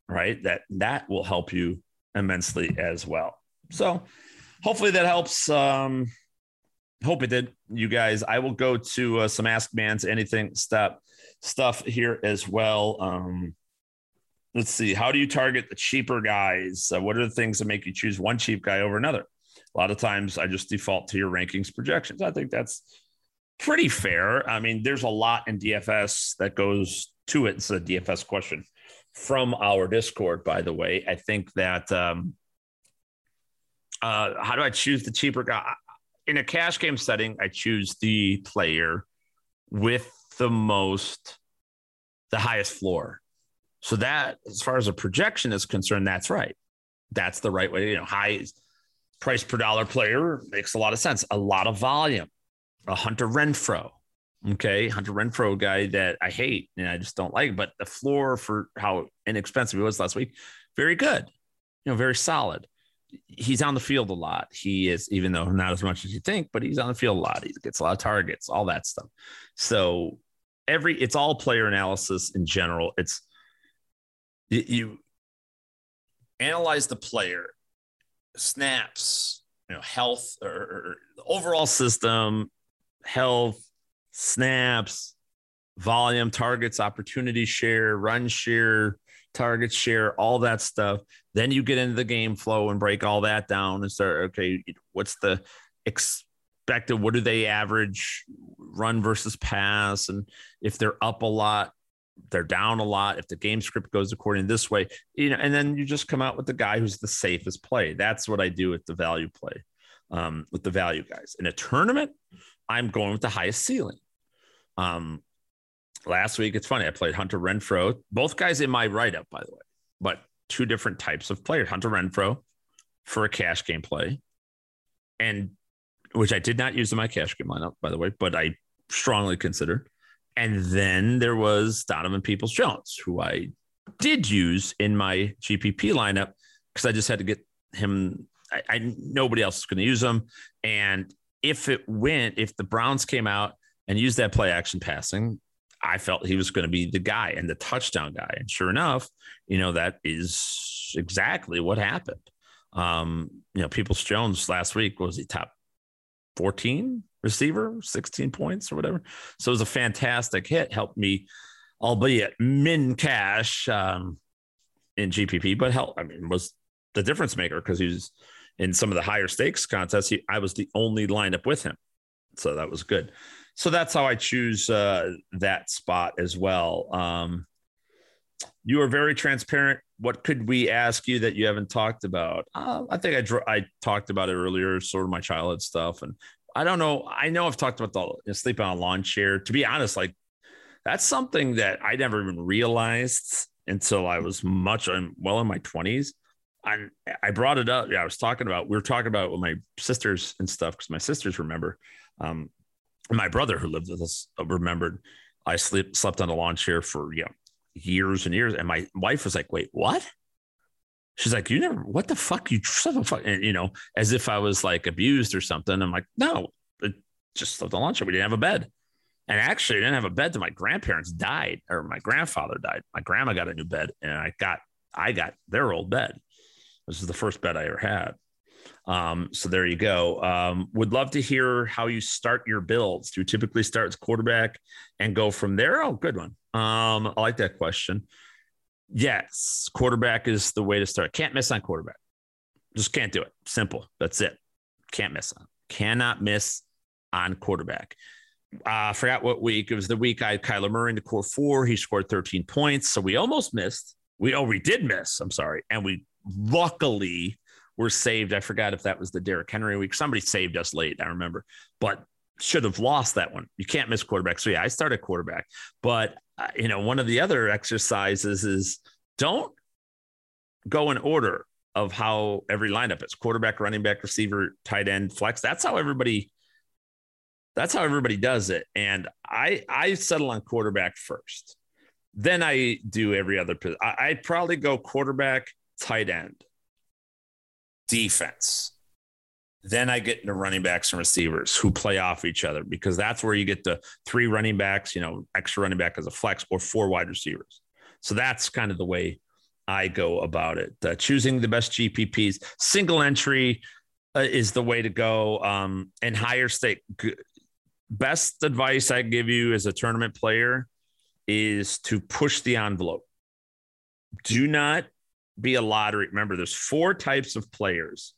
[SPEAKER 2] Right. That that will help you immensely as well. So hopefully that helps. Um, hope it did, you guys. I will go to uh, some Ask Mans Anything stuff stuff here as well. Um, let's see. How do you target the cheaper guys? Uh, what are the things that make you choose one cheap guy over another? A lot of times, I just default to your rankings projections. I think that's pretty fair. I mean, there's a lot in DFS that goes to it. It's a DFS question from our Discord, by the way. I think that. Um, uh, how do I choose the cheaper guy? in a cash game setting, I choose the player with the most, the highest floor. So that, as far as a projection is concerned, that's right. That's the right way. You know, high price per dollar player makes a lot of sense. A lot of volume. A Hunter Renfrow. Okay, Hunter Renfrow guy that I hate and I just don't like, but the floor for how inexpensive he was last week, very good. You know, very solid he's on the field a lot. He is, even though not as much as you think, but he's on the field a lot. He gets a lot of targets, all that stuff. So every it's all player analysis in general. It's you, you analyze the player, snaps, you know, health or, or overall system, health, snaps, volume, targets, opportunity share, run share, target share, all that stuff. Then you get into the game flow and break all that down and start, okay, what's the expected? What do they average run versus pass? And if they're up a lot, they're down a lot. If the game script goes according this way, you know, and then you just come out with the guy who's the safest play. That's what I do with the value play, um, with the value guys. In a tournament, I'm going with the highest ceiling. Um, last week, it's funny. I played Hunter Renfrow, both guys in my write up, by the way, but two different types of players. Hunter Renfrow for a cash game play, and which I did not use in my cash game lineup, by the way, but I strongly consider. And then there was Donovan Peoples Jones, who I did use in my GPP lineup because I just had to get him. I, I nobody else is going to use him. And if it went, if the Browns came out and used that play action passing, I felt he was going to be the guy and the touchdown guy. And sure enough, you know, that is exactly what happened. Um, you know, Peoples Jones last week was he top 14 receiver, 16 points or whatever. So it was a fantastic hit, helped me, albeit min cash um, in GPP, but help. I mean, was the difference maker because he was in some of the higher stakes contests. He, I was the only lineup with him. So that was good. So that's how I choose uh, that spot as well. Um, you are very transparent. What could we ask you that you haven't talked about? Uh, I think I I talked about it earlier, sort of my childhood stuff, and I don't know. I know I've talked about the you know, sleeping on a lawn chair. To be honest, like that's something that I never even realized until I was much well in my twenties. And I brought it up. Yeah, I was talking about. We were talking about with my sisters and stuff because my sisters remember. Um, my brother who lived with us remembered I sleep slept on a lawn chair for you know years and years. And my wife was like, wait, what? She's like, you never, what the fuck? You, and, you know, as if I was like abused or something. I'm like, no, just slept on lunch. We didn't have a bed. And actually, I didn't have a bed till my grandparents died or my grandfather died. My grandma got a new bed and I got, I got their old bed. This is the first bed I ever had. Um, so there you go. Um, would love to hear how you start your builds. Do you typically start as quarterback and go from there? Oh, good one. Um, I like that question. Yes, quarterback is the way to start. Can't miss on quarterback. Just can't do it. Simple. That's it. Can't miss on. Cannot miss on quarterback. Uh, I forgot what week. It was the week I had Kyler Murray in the core four. He scored 13 points. So we almost missed. We oh, we did miss. I'm sorry. And we luckily were saved. I forgot if that was the Derrick Henry week. Somebody saved us late. I remember, but should have lost that one. You can't miss quarterback. So yeah, I started quarterback, but you know, one of the other exercises is don't go in order of how every lineup is quarterback, running back, receiver, tight end, flex. That's how everybody that's how everybody does it. And I I settle on quarterback first. Then I do every other I, I'd probably go quarterback, tight end, defense. Then I get into running backs and receivers who play off each other because that's where you get the three running backs, you know, extra running back as a flex or four wide receivers. So that's kind of the way I go about it. Uh, choosing the best GPPs, single entry uh, is the way to go. Um, and higher stake, g- best advice I give you as a tournament player is to push the envelope. Do not be a lottery. Remember, there's four types of players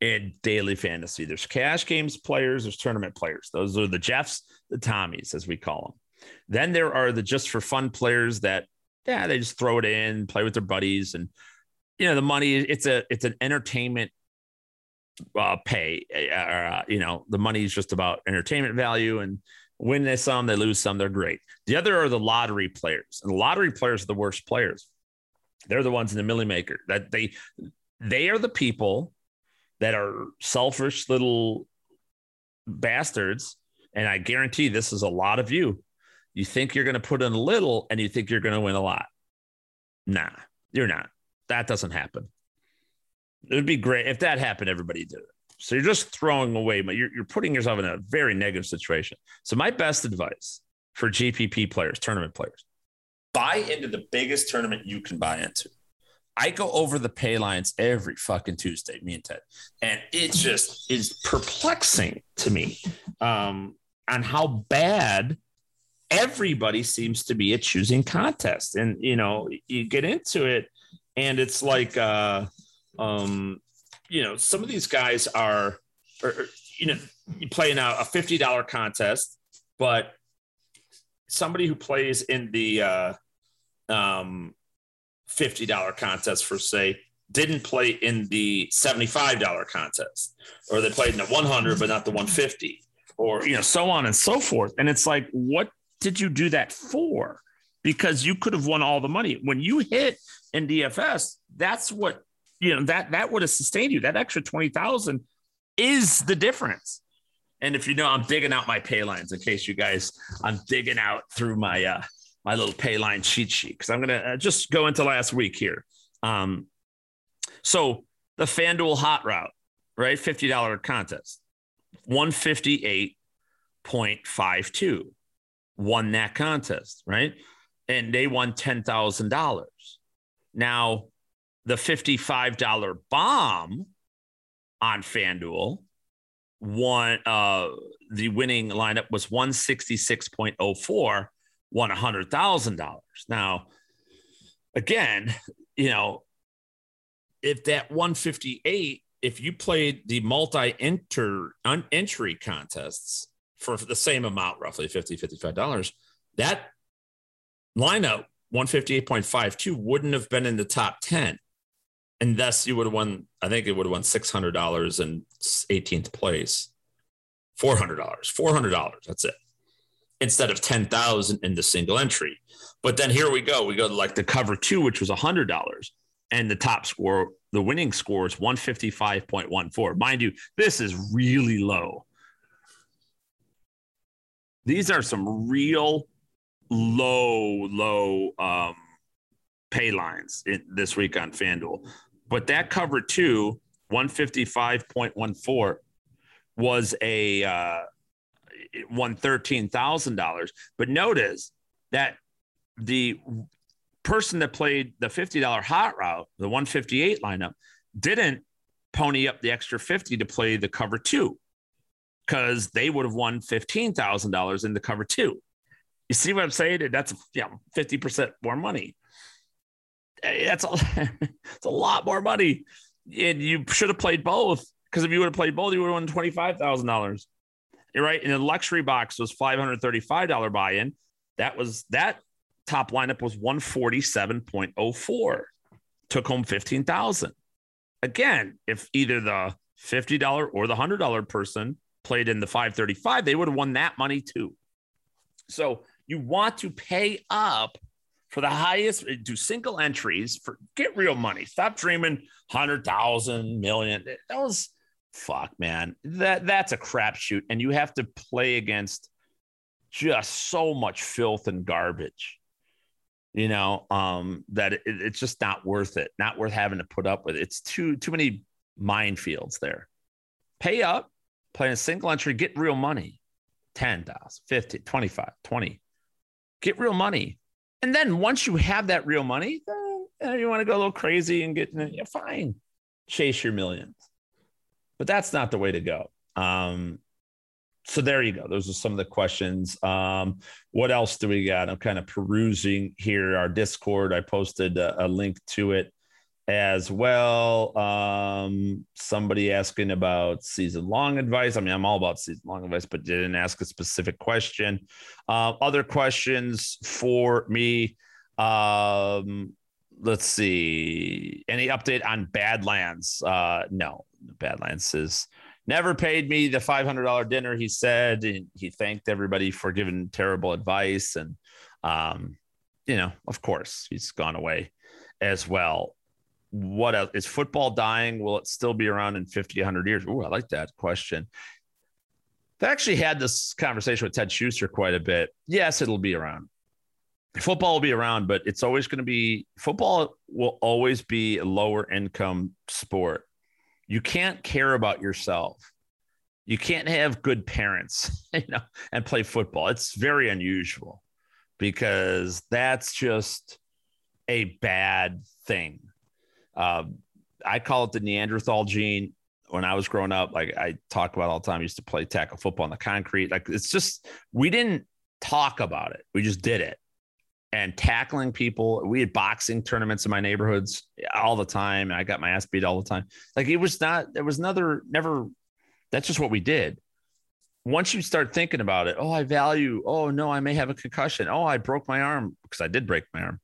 [SPEAKER 2] in daily fantasy. There's cash games players, there's tournament players. Those are the Jeffs, the Tommies, as we call them. Then there are the just for fun players that, yeah, they just throw it in, play with their buddies, and you know the money. It's a it's an entertainment uh, pay. Uh, you know the money is just about entertainment value, and win they some, they lose some. They're great. The other are the lottery players, and the lottery players are the worst players. They're the ones in the Milly Maker that they they are the people that are selfish little bastards. And I guarantee this is a lot of you. You think you're going to put in a little and you think you're going to win a lot. Nah, you're not. That doesn't happen. It would be great if that happened, everybody did it. So you're just throwing away, but you're, you're putting yourself in a very negative situation. So my best advice for GPP players, tournament players, buy into the biggest tournament you can buy into. I go over the pay lines every fucking Tuesday, me and Ted, and it just is perplexing to me um, on how bad everybody seems to be at choosing contests. And you know, you get into it, and it's like, uh, um, you know, some of these guys are, are you know, you playing out a fifty dollar contest, but somebody who plays in the uh, um, $50 contest for say didn't play in the $75 contest or they played in the 100 but not the 150 or you know so on and so forth. And it's like what did you do that for? Because you could have won all the money. When you hit in DFS that's what you know that that would have sustained you. That extra 20,000 is the difference. And if you know, I'm digging out my pay lines in case you guys, I'm digging out through my uh my little pay line cheat sheet because I'm gonna uh, just go into last week here. Um, so the FanDuel hot route, right? Fifty dollar contest, one fifty eight point five two, won that contest, right? And they won ten thousand dollars. Now, the fifty five dollar bomb on FanDuel one uh the winning lineup was 166.04 won $100,000. Now again, you know, if that 158 if you played the multi enter entry contests for the same amount roughly 50 55 dollars that lineup 158.52 wouldn't have been in the top 10 and thus you would have won. I think it would have won six hundred dollars in 18th place, four hundred dollars, four hundred dollars. That's it, instead of ten thousand in the single entry. But then here we go. We go to like the cover two, which was hundred dollars, and the top score, the winning score is one fifty five point one four. Mind you, this is really low. These are some real low, low um, pay lines in, this week on FanDuel. But that cover two, 155.14, was a uh, won $13,000. But notice that the person that played the $50 hot route, the 158 lineup, didn't pony up the extra 50 to play the cover two because they would have won $15,000 in the cover two. You see what I'm saying? That's yeah, 50% more money eh, that's a, it's a lot more money. And you should have played both because if you would have played both, you would have won twenty five thousand dollars. Right, and the luxury box was five hundred thirty five dollar buy in. That was that top lineup was one forty seven point oh four. Took home fifteen thousand. Again, if either the fifty dollar or the hundred dollar person played in the five thirty five, they would have won that money too. So you want to pay up for the highest, do single entries for get real money. Stop dreaming hundred thousand million. That was fuck, man. That that's a crapshoot, and you have to play against just so much filth and garbage. You know, um, that it, it's just not worth it. Not worth having to put up with. It's too too many minefields there. Pay up, play a single entry, get real money. 10,000, 50, 25, 20. Get real money and then once you have that real money, then you want to go a little crazy and get, yeah, fine, chase your millions. But that's not the way to go. Um, so there you go. Those are some of the questions. Um, what else do we got? I'm kind of perusing here our Discord. I posted a, a link to it as well. Um, somebody asking about season long advice. I mean, I'm all about season long advice, but didn't ask a specific question. Uh, other questions for me. Um, let's see. Any update on Badlands? Uh, no, Badlands is never paid me the $500 dinner. He said and he thanked everybody for giving terrible advice. And, um, you know, of course, he's gone away as well what else is football dying? Will it still be around in 50, 100 years? Oh, I like that question. I actually had this conversation with Ted Schuster quite a bit. Yes, it'll be around. Football will be around, but it's always going to be football will always be a lower income sport. You can't care about yourself. You can't have good parents, you know, and play football. It's very unusual because that's just a bad thing uh, I call it the Neanderthal gene. When I was growing up, like I talk about all the time, I used to play tackle football on the concrete. Like it's just we didn't talk about it; we just did it. And tackling people, we had boxing tournaments in my neighborhoods all the time. And I got my ass beat all the time. Like it was not, there was another, never, that's just what we did once you start thinking about it, oh, I value, oh, no, I may have a concussion. Oh, I broke my arm because I did break my arm.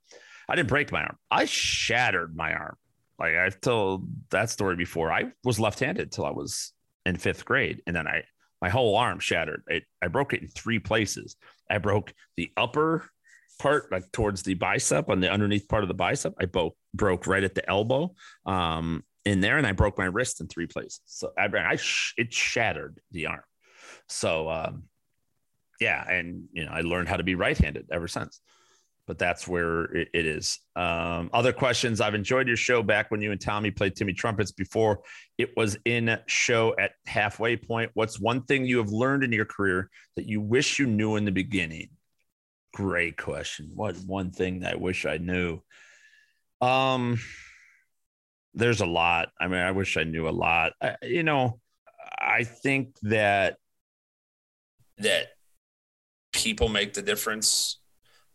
[SPEAKER 2] I didn't break my arm. I shattered my arm. Like I've told that story before. I was left-handed till I was in fifth grade, and then I my whole arm shattered. It, I broke it in three places. I broke the upper part, like towards the bicep, on the underneath part of the bicep. I broke broke right at the elbow, um, in there, and I broke my wrist in three places. So I, I it shattered the arm. So, um, yeah, and you know, I learned how to be right-handed ever since. But that's where it, it is. Um, other questions? I've enjoyed your show back when you and Tommy played Timmy Trumpets before it was in show at halfway point. What's one thing you have learned in your career that you wish you knew in the beginning? Great question. What one thing that I wish I knew? Um, there's a lot. I mean, I wish I knew a lot. I, you know, I think that that people make the difference.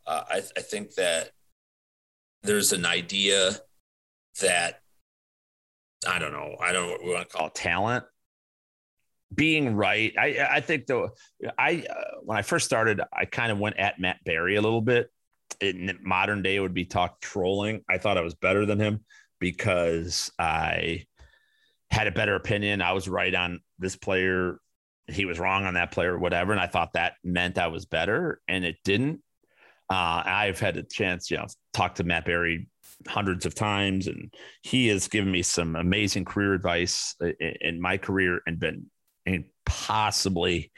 [SPEAKER 2] Uh, I, I think that there's an idea that I don't know. I don't know what we want to call it, talent. Being right. I I think though I uh, when I first started, I kind of went at Matt Berry a little bit. In modern day, would be talk trolling. I thought I was better than him because I had a better opinion. I was right on this player. He was wrong on that player, whatever. And I thought that meant I was better, and it didn't. Uh, I've had a chance, you know, talk to Matt Berry hundreds of times, and he has given me some amazing career advice in, in my career and been impossibly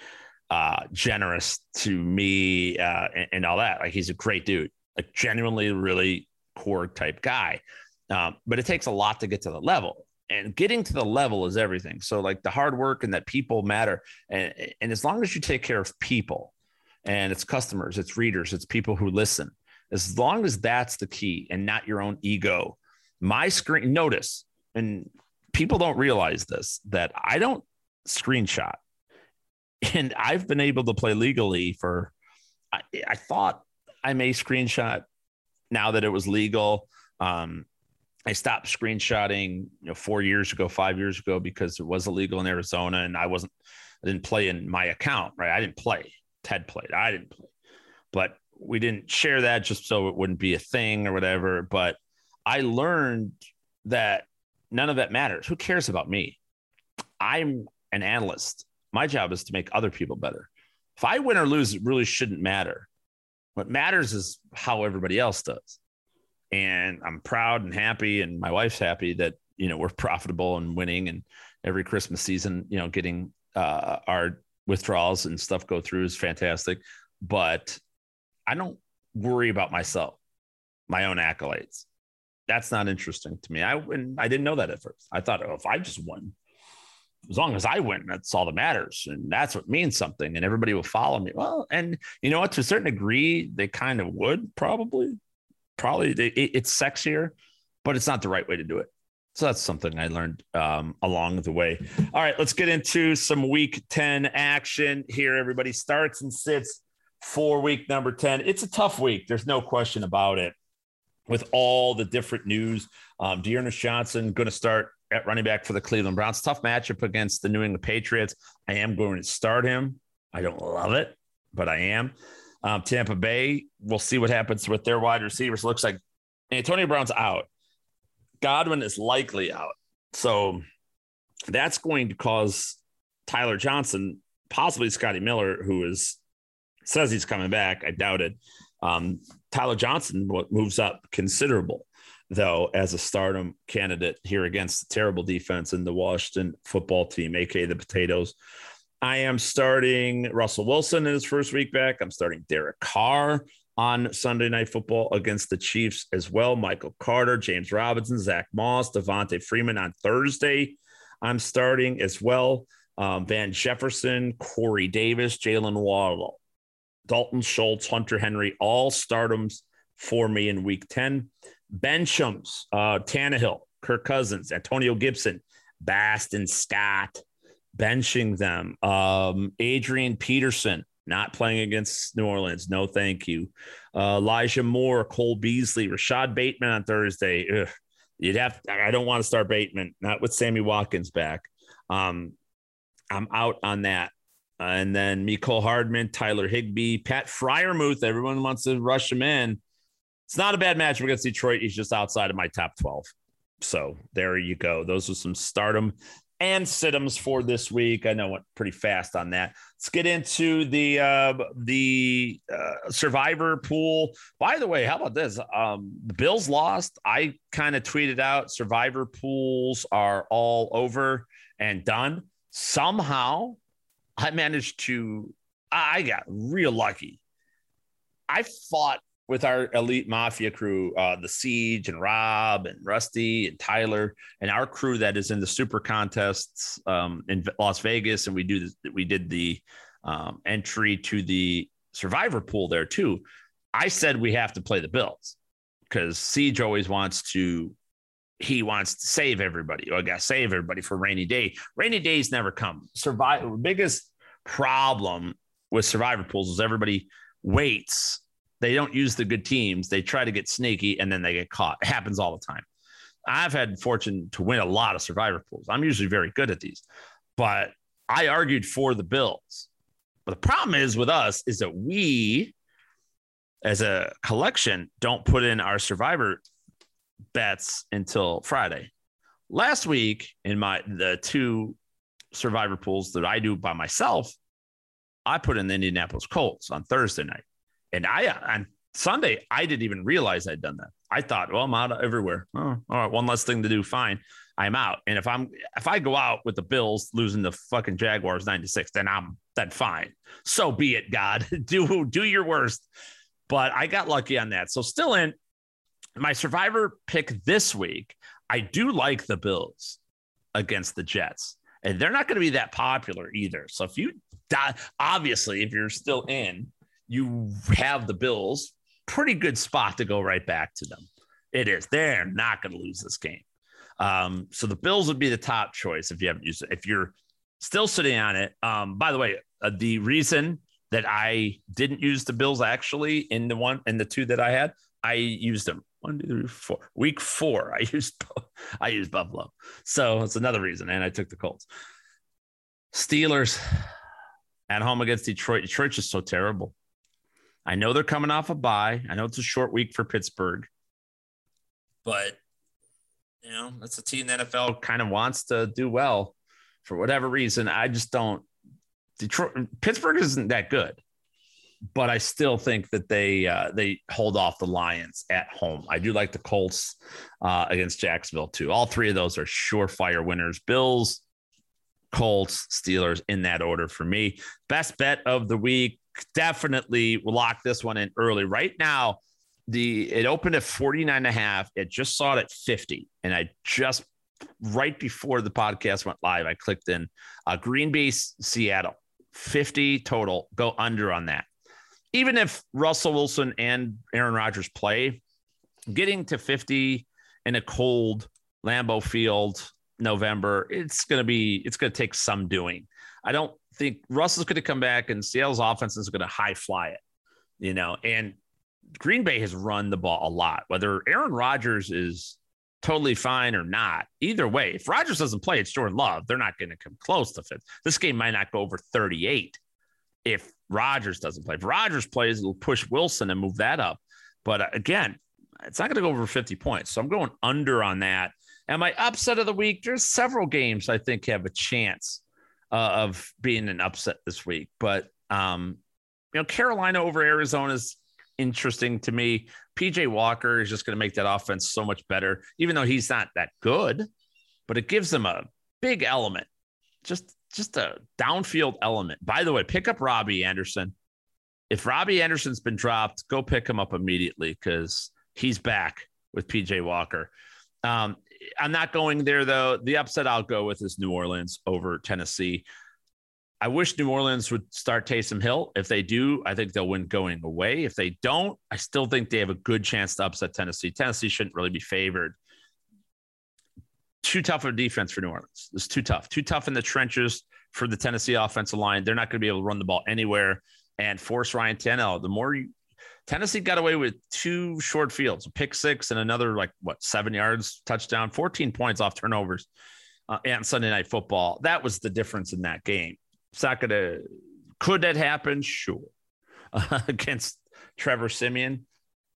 [SPEAKER 2] uh, generous to me uh, and, and, all that. Like he's a great dude, a genuinely really core type guy. Um, but it takes a lot to get to the level and getting to the level is everything. So like the hard work and that people matter. And, and as long as you take care of people and it's customers, it's readers, it's people who listen, as long as that's the key and not your own ego, my screen notice, and people don't realize this, that I don't screenshot and I've been able to play legally for, I, I thought I may screenshot now that it was legal. Um, I stopped screenshotting, you know, four years ago, five years ago, because it was illegal in Arizona, and I wasn't, I didn't play in my account, right? I didn't play. Ted played. I didn't play, but we didn't share that just so it wouldn't be a thing or whatever. But I learned that none of that matters. Who cares about me? I'm an analyst. My job is to make other people better. If I win or lose, it really shouldn't matter. What matters is how everybody else does and I'm proud and happy, and my wife's happy that you know we're profitable and winning, and every Christmas season, you know, getting uh, our withdrawals and stuff go through is fantastic. But I don't worry about myself, my own accolades. That's not interesting to me. I and I didn't know that at first. I thought, oh, if I just won, as long as I win, that's all that matters. And that's what means something. And everybody will follow me. Well, and you know what? To a certain degree, they kind of would probably probably it, it's sexier, but it's not the right way to do it. So that's something I learned um, along the way. All right, let's get into some week 10 action here. Everybody starts and sits for week number 10. It's a tough week. There's no question about it. With all the different news, um, D'Ernest Johnson going to start at running back for the Cleveland Browns. Tough matchup against the New England Patriots. I am going to start him. I don't love it, but I am. Um, Tampa Bay, we'll see what happens with their wide receivers. Looks like Antonio Brown's out. Godwin is likely out. So that's going to cause Tyler Johnson, possibly Scotty Miller, who is says he's coming back. I doubt it. Um, Tyler Johnson moves up considerable, though, as a stardom candidate here against the terrible defense in the Washington football team, aka the Potatoes. I am starting Russell Wilson in his first week back. I'm starting Derek Carr on Sunday Night Football against the Chiefs as well. Michael Carter, James Robinson, Zach Moss, Devonta Freeman on Thursday. I'm starting as well. Um, Van Jefferson, Corey Davis, Jaylen Waddle, Dalton Schultz, Hunter Henry, all stardoms for me in week 10. Benchums, uh, Tannehill, Kirk Cousins, Antonio Gibson, Boston Scott, benching them. Um, Adrian Peterson not playing against New Orleans. No, thank you. Uh, Elijah Moore, Cole Beasley, Rashod Bateman on Thursday. Ugh. You'd have. I don't want to start Bateman. Not with Sammy Watkins back. Um, I'm out on that. Uh, and then Mecole Hardman, Tyler Higbee, Pat Freiermuth. Everyone wants to rush him in. It's not a bad match against Detroit. He's just outside of my top 12. So there you go. Those are some stardom and Siddums for this week. I know went pretty fast on that. Let's get into the uh, the uh, survivor pool. By the way, how about this? Um, the Bills lost. I kind of tweeted out survivor pools are all over and done. Somehow, I managed to, I got real lucky. I fought with our elite mafia crew, uh, the Siege and Rob and Rusty and Tyler and our crew that is in the super contests um, in Las Vegas, and we do we did the um, entry to the survivor pool there too. I said we have to play the Bills because Siege always wants to. He wants to save everybody. I got to save everybody for rainy day. Rainy days never come. Survive. Biggest problem with survivor pools is everybody waits they don't use the good teams. They try to get sneaky and then they get caught. It happens all the time. I've had fortune to win a lot of survivor pools. I'm usually very good at these, but I argued for the Bills. But the problem is with us is that we, as a collection, don't put in our survivor bets until Friday. Last week, in my the two survivor pools that I do by myself, I put in the Indianapolis Colts on Thursday night. And I uh, on Sunday, I didn't even realize I'd done that. I thought, well, I'm out everywhere. Oh, all right, one less thing to do. Fine, I'm out. And if I'm if I go out with the Bills losing the fucking Jaguars 96, then I'm then fine. So be it, God. do do your worst. But I got lucky on that. So still in my survivor pick this week. I do like the Bills against the Jets. And they're not going to be that popular either. So if you die, obviously, if you're still in, you have the Bills, pretty good spot to go right back to them. It is. They're not going to lose this game. Um, so the Bills would be the top choice if you haven't used it. If you're still sitting on it, um, by the way, uh, the reason that I didn't use the Bills actually in the one in the two that I had, I used them one, two, three, four. Week four, I used I used Buffalo. So it's another reason, and I took the Colts. Steelers at home against Detroit. Detroit's just so terrible. I know they're coming off a bye. I know it's a short week for Pittsburgh, but you know that's a team the NFL kind of wants to do well for whatever reason. I just don't. Detroit, Pittsburgh isn't that good, but I still think that they uh, they hold off the Lions at home. I do like the Colts uh, against Jacksonville too. All three of those are surefire winners. Bills, Colts, Steelers in that order for me. Best bet of the week definitely lock this one in early. Right now, the it opened at 49 and a half. It just saw it at 50. And I just right before the podcast went live, I clicked in uh, Green Bay, Seattle, 50 total. Go under on that. Even if Russell Wilson and Aaron Rodgers play, getting to 50 in a cold Lambeau Field November, it's gonna be it's gonna take some doing. I don't think Russell's going to come back and Seattle's offense is going to high fly it, you know, and Green Bay has run the ball a lot, whether Aaron Rodgers is totally fine or not. Either way, if Rodgers doesn't play, it's Jordan Love. They're not going to come close to fifth. This game might not go over 38 if Rodgers doesn't play. If Rodgers plays, it'll push Wilson and move that up. But uh, again, it's not going to go over 50 points. So I'm going under on that. And my upset of the week, there's several games I think have a chance uh, of being an upset this week. But um, you know, Carolina over Arizona is interesting to me. PJ Walker is just going to make that offense so much better, even though he's not that good. But it gives them a big element, just just a downfield element. By the way, pick up Robbie Anderson. If Robbie Anderson's been dropped, go pick him up immediately because he's back with PJ Walker. Um, I'm not going there though. The upset I'll go with is New Orleans over Tennessee. I wish New Orleans would start Taysom Hill. If they do, I think they'll win going away. If they don't, I still think they have a good chance to upset Tennessee. Tennessee shouldn't really be favored. Too tough of a defense for New Orleans. It's too tough. Too tough in the trenches for the Tennessee offensive line. They're not going to be able to run the ball anywhere and force Ryan Tannehill. The more you, Tennessee got away with two short fields, a pick six and another like what seven yards touchdown, 14 points off turnovers uh, and Sunday night football. That was the difference in that game. It's not gonna could that happen? Sure. Uh, against Trevor Siemian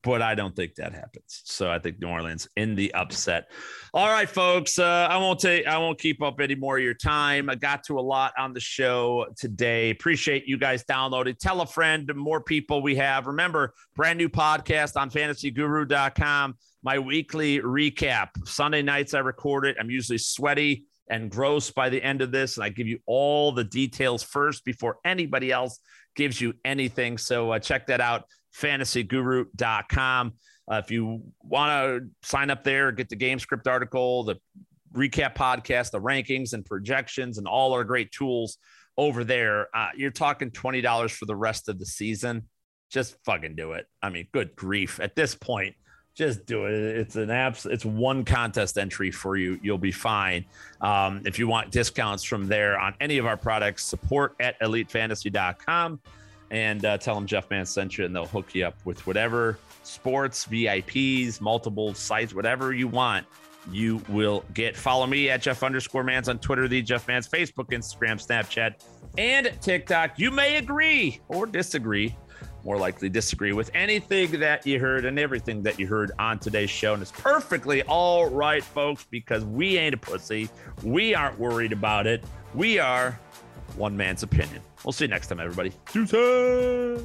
[SPEAKER 2] but I don't think that happens. So I think New Orleans in the upset. All right, folks. Uh, I won't take. I won't keep up any more of your time. I got to a lot on the show today. Appreciate you guys downloading. Tell a friend. The More people we have. Remember, brand new podcast on FantasyGuru.com. My weekly recap. Sunday nights I record it. I'm usually sweaty and gross by the end of this. And I give you all the details first before anybody else gives you anything. So uh, check that out, fantasyguru.com. Uh, if you want to sign up there, get the game script article, the recap podcast, the rankings and projections, and all our great tools over there, uh, you're talking $20 for the rest of the season. Just fucking do it. I mean, good grief. At this point, just do it. It's an apps. It's one contest entry for you. You'll be fine. Um, if you want discounts from there on any of our products, support at elitefantasy.com and uh, tell them Jeff Mans sent you, and they'll hook you up with whatever sports, VIPs, multiple sites, whatever you want. You will get. Follow me at Jeff underscore Mans on Twitter, the Jeff Mans, Facebook, Instagram, Snapchat, and TikTok. You may agree or disagree more likely disagree with anything that you heard and everything that you heard on today's show. And it's perfectly all right, folks, because we ain't a pussy. We aren't worried about it. We are one man's opinion. We'll see you next time, everybody. Deuces.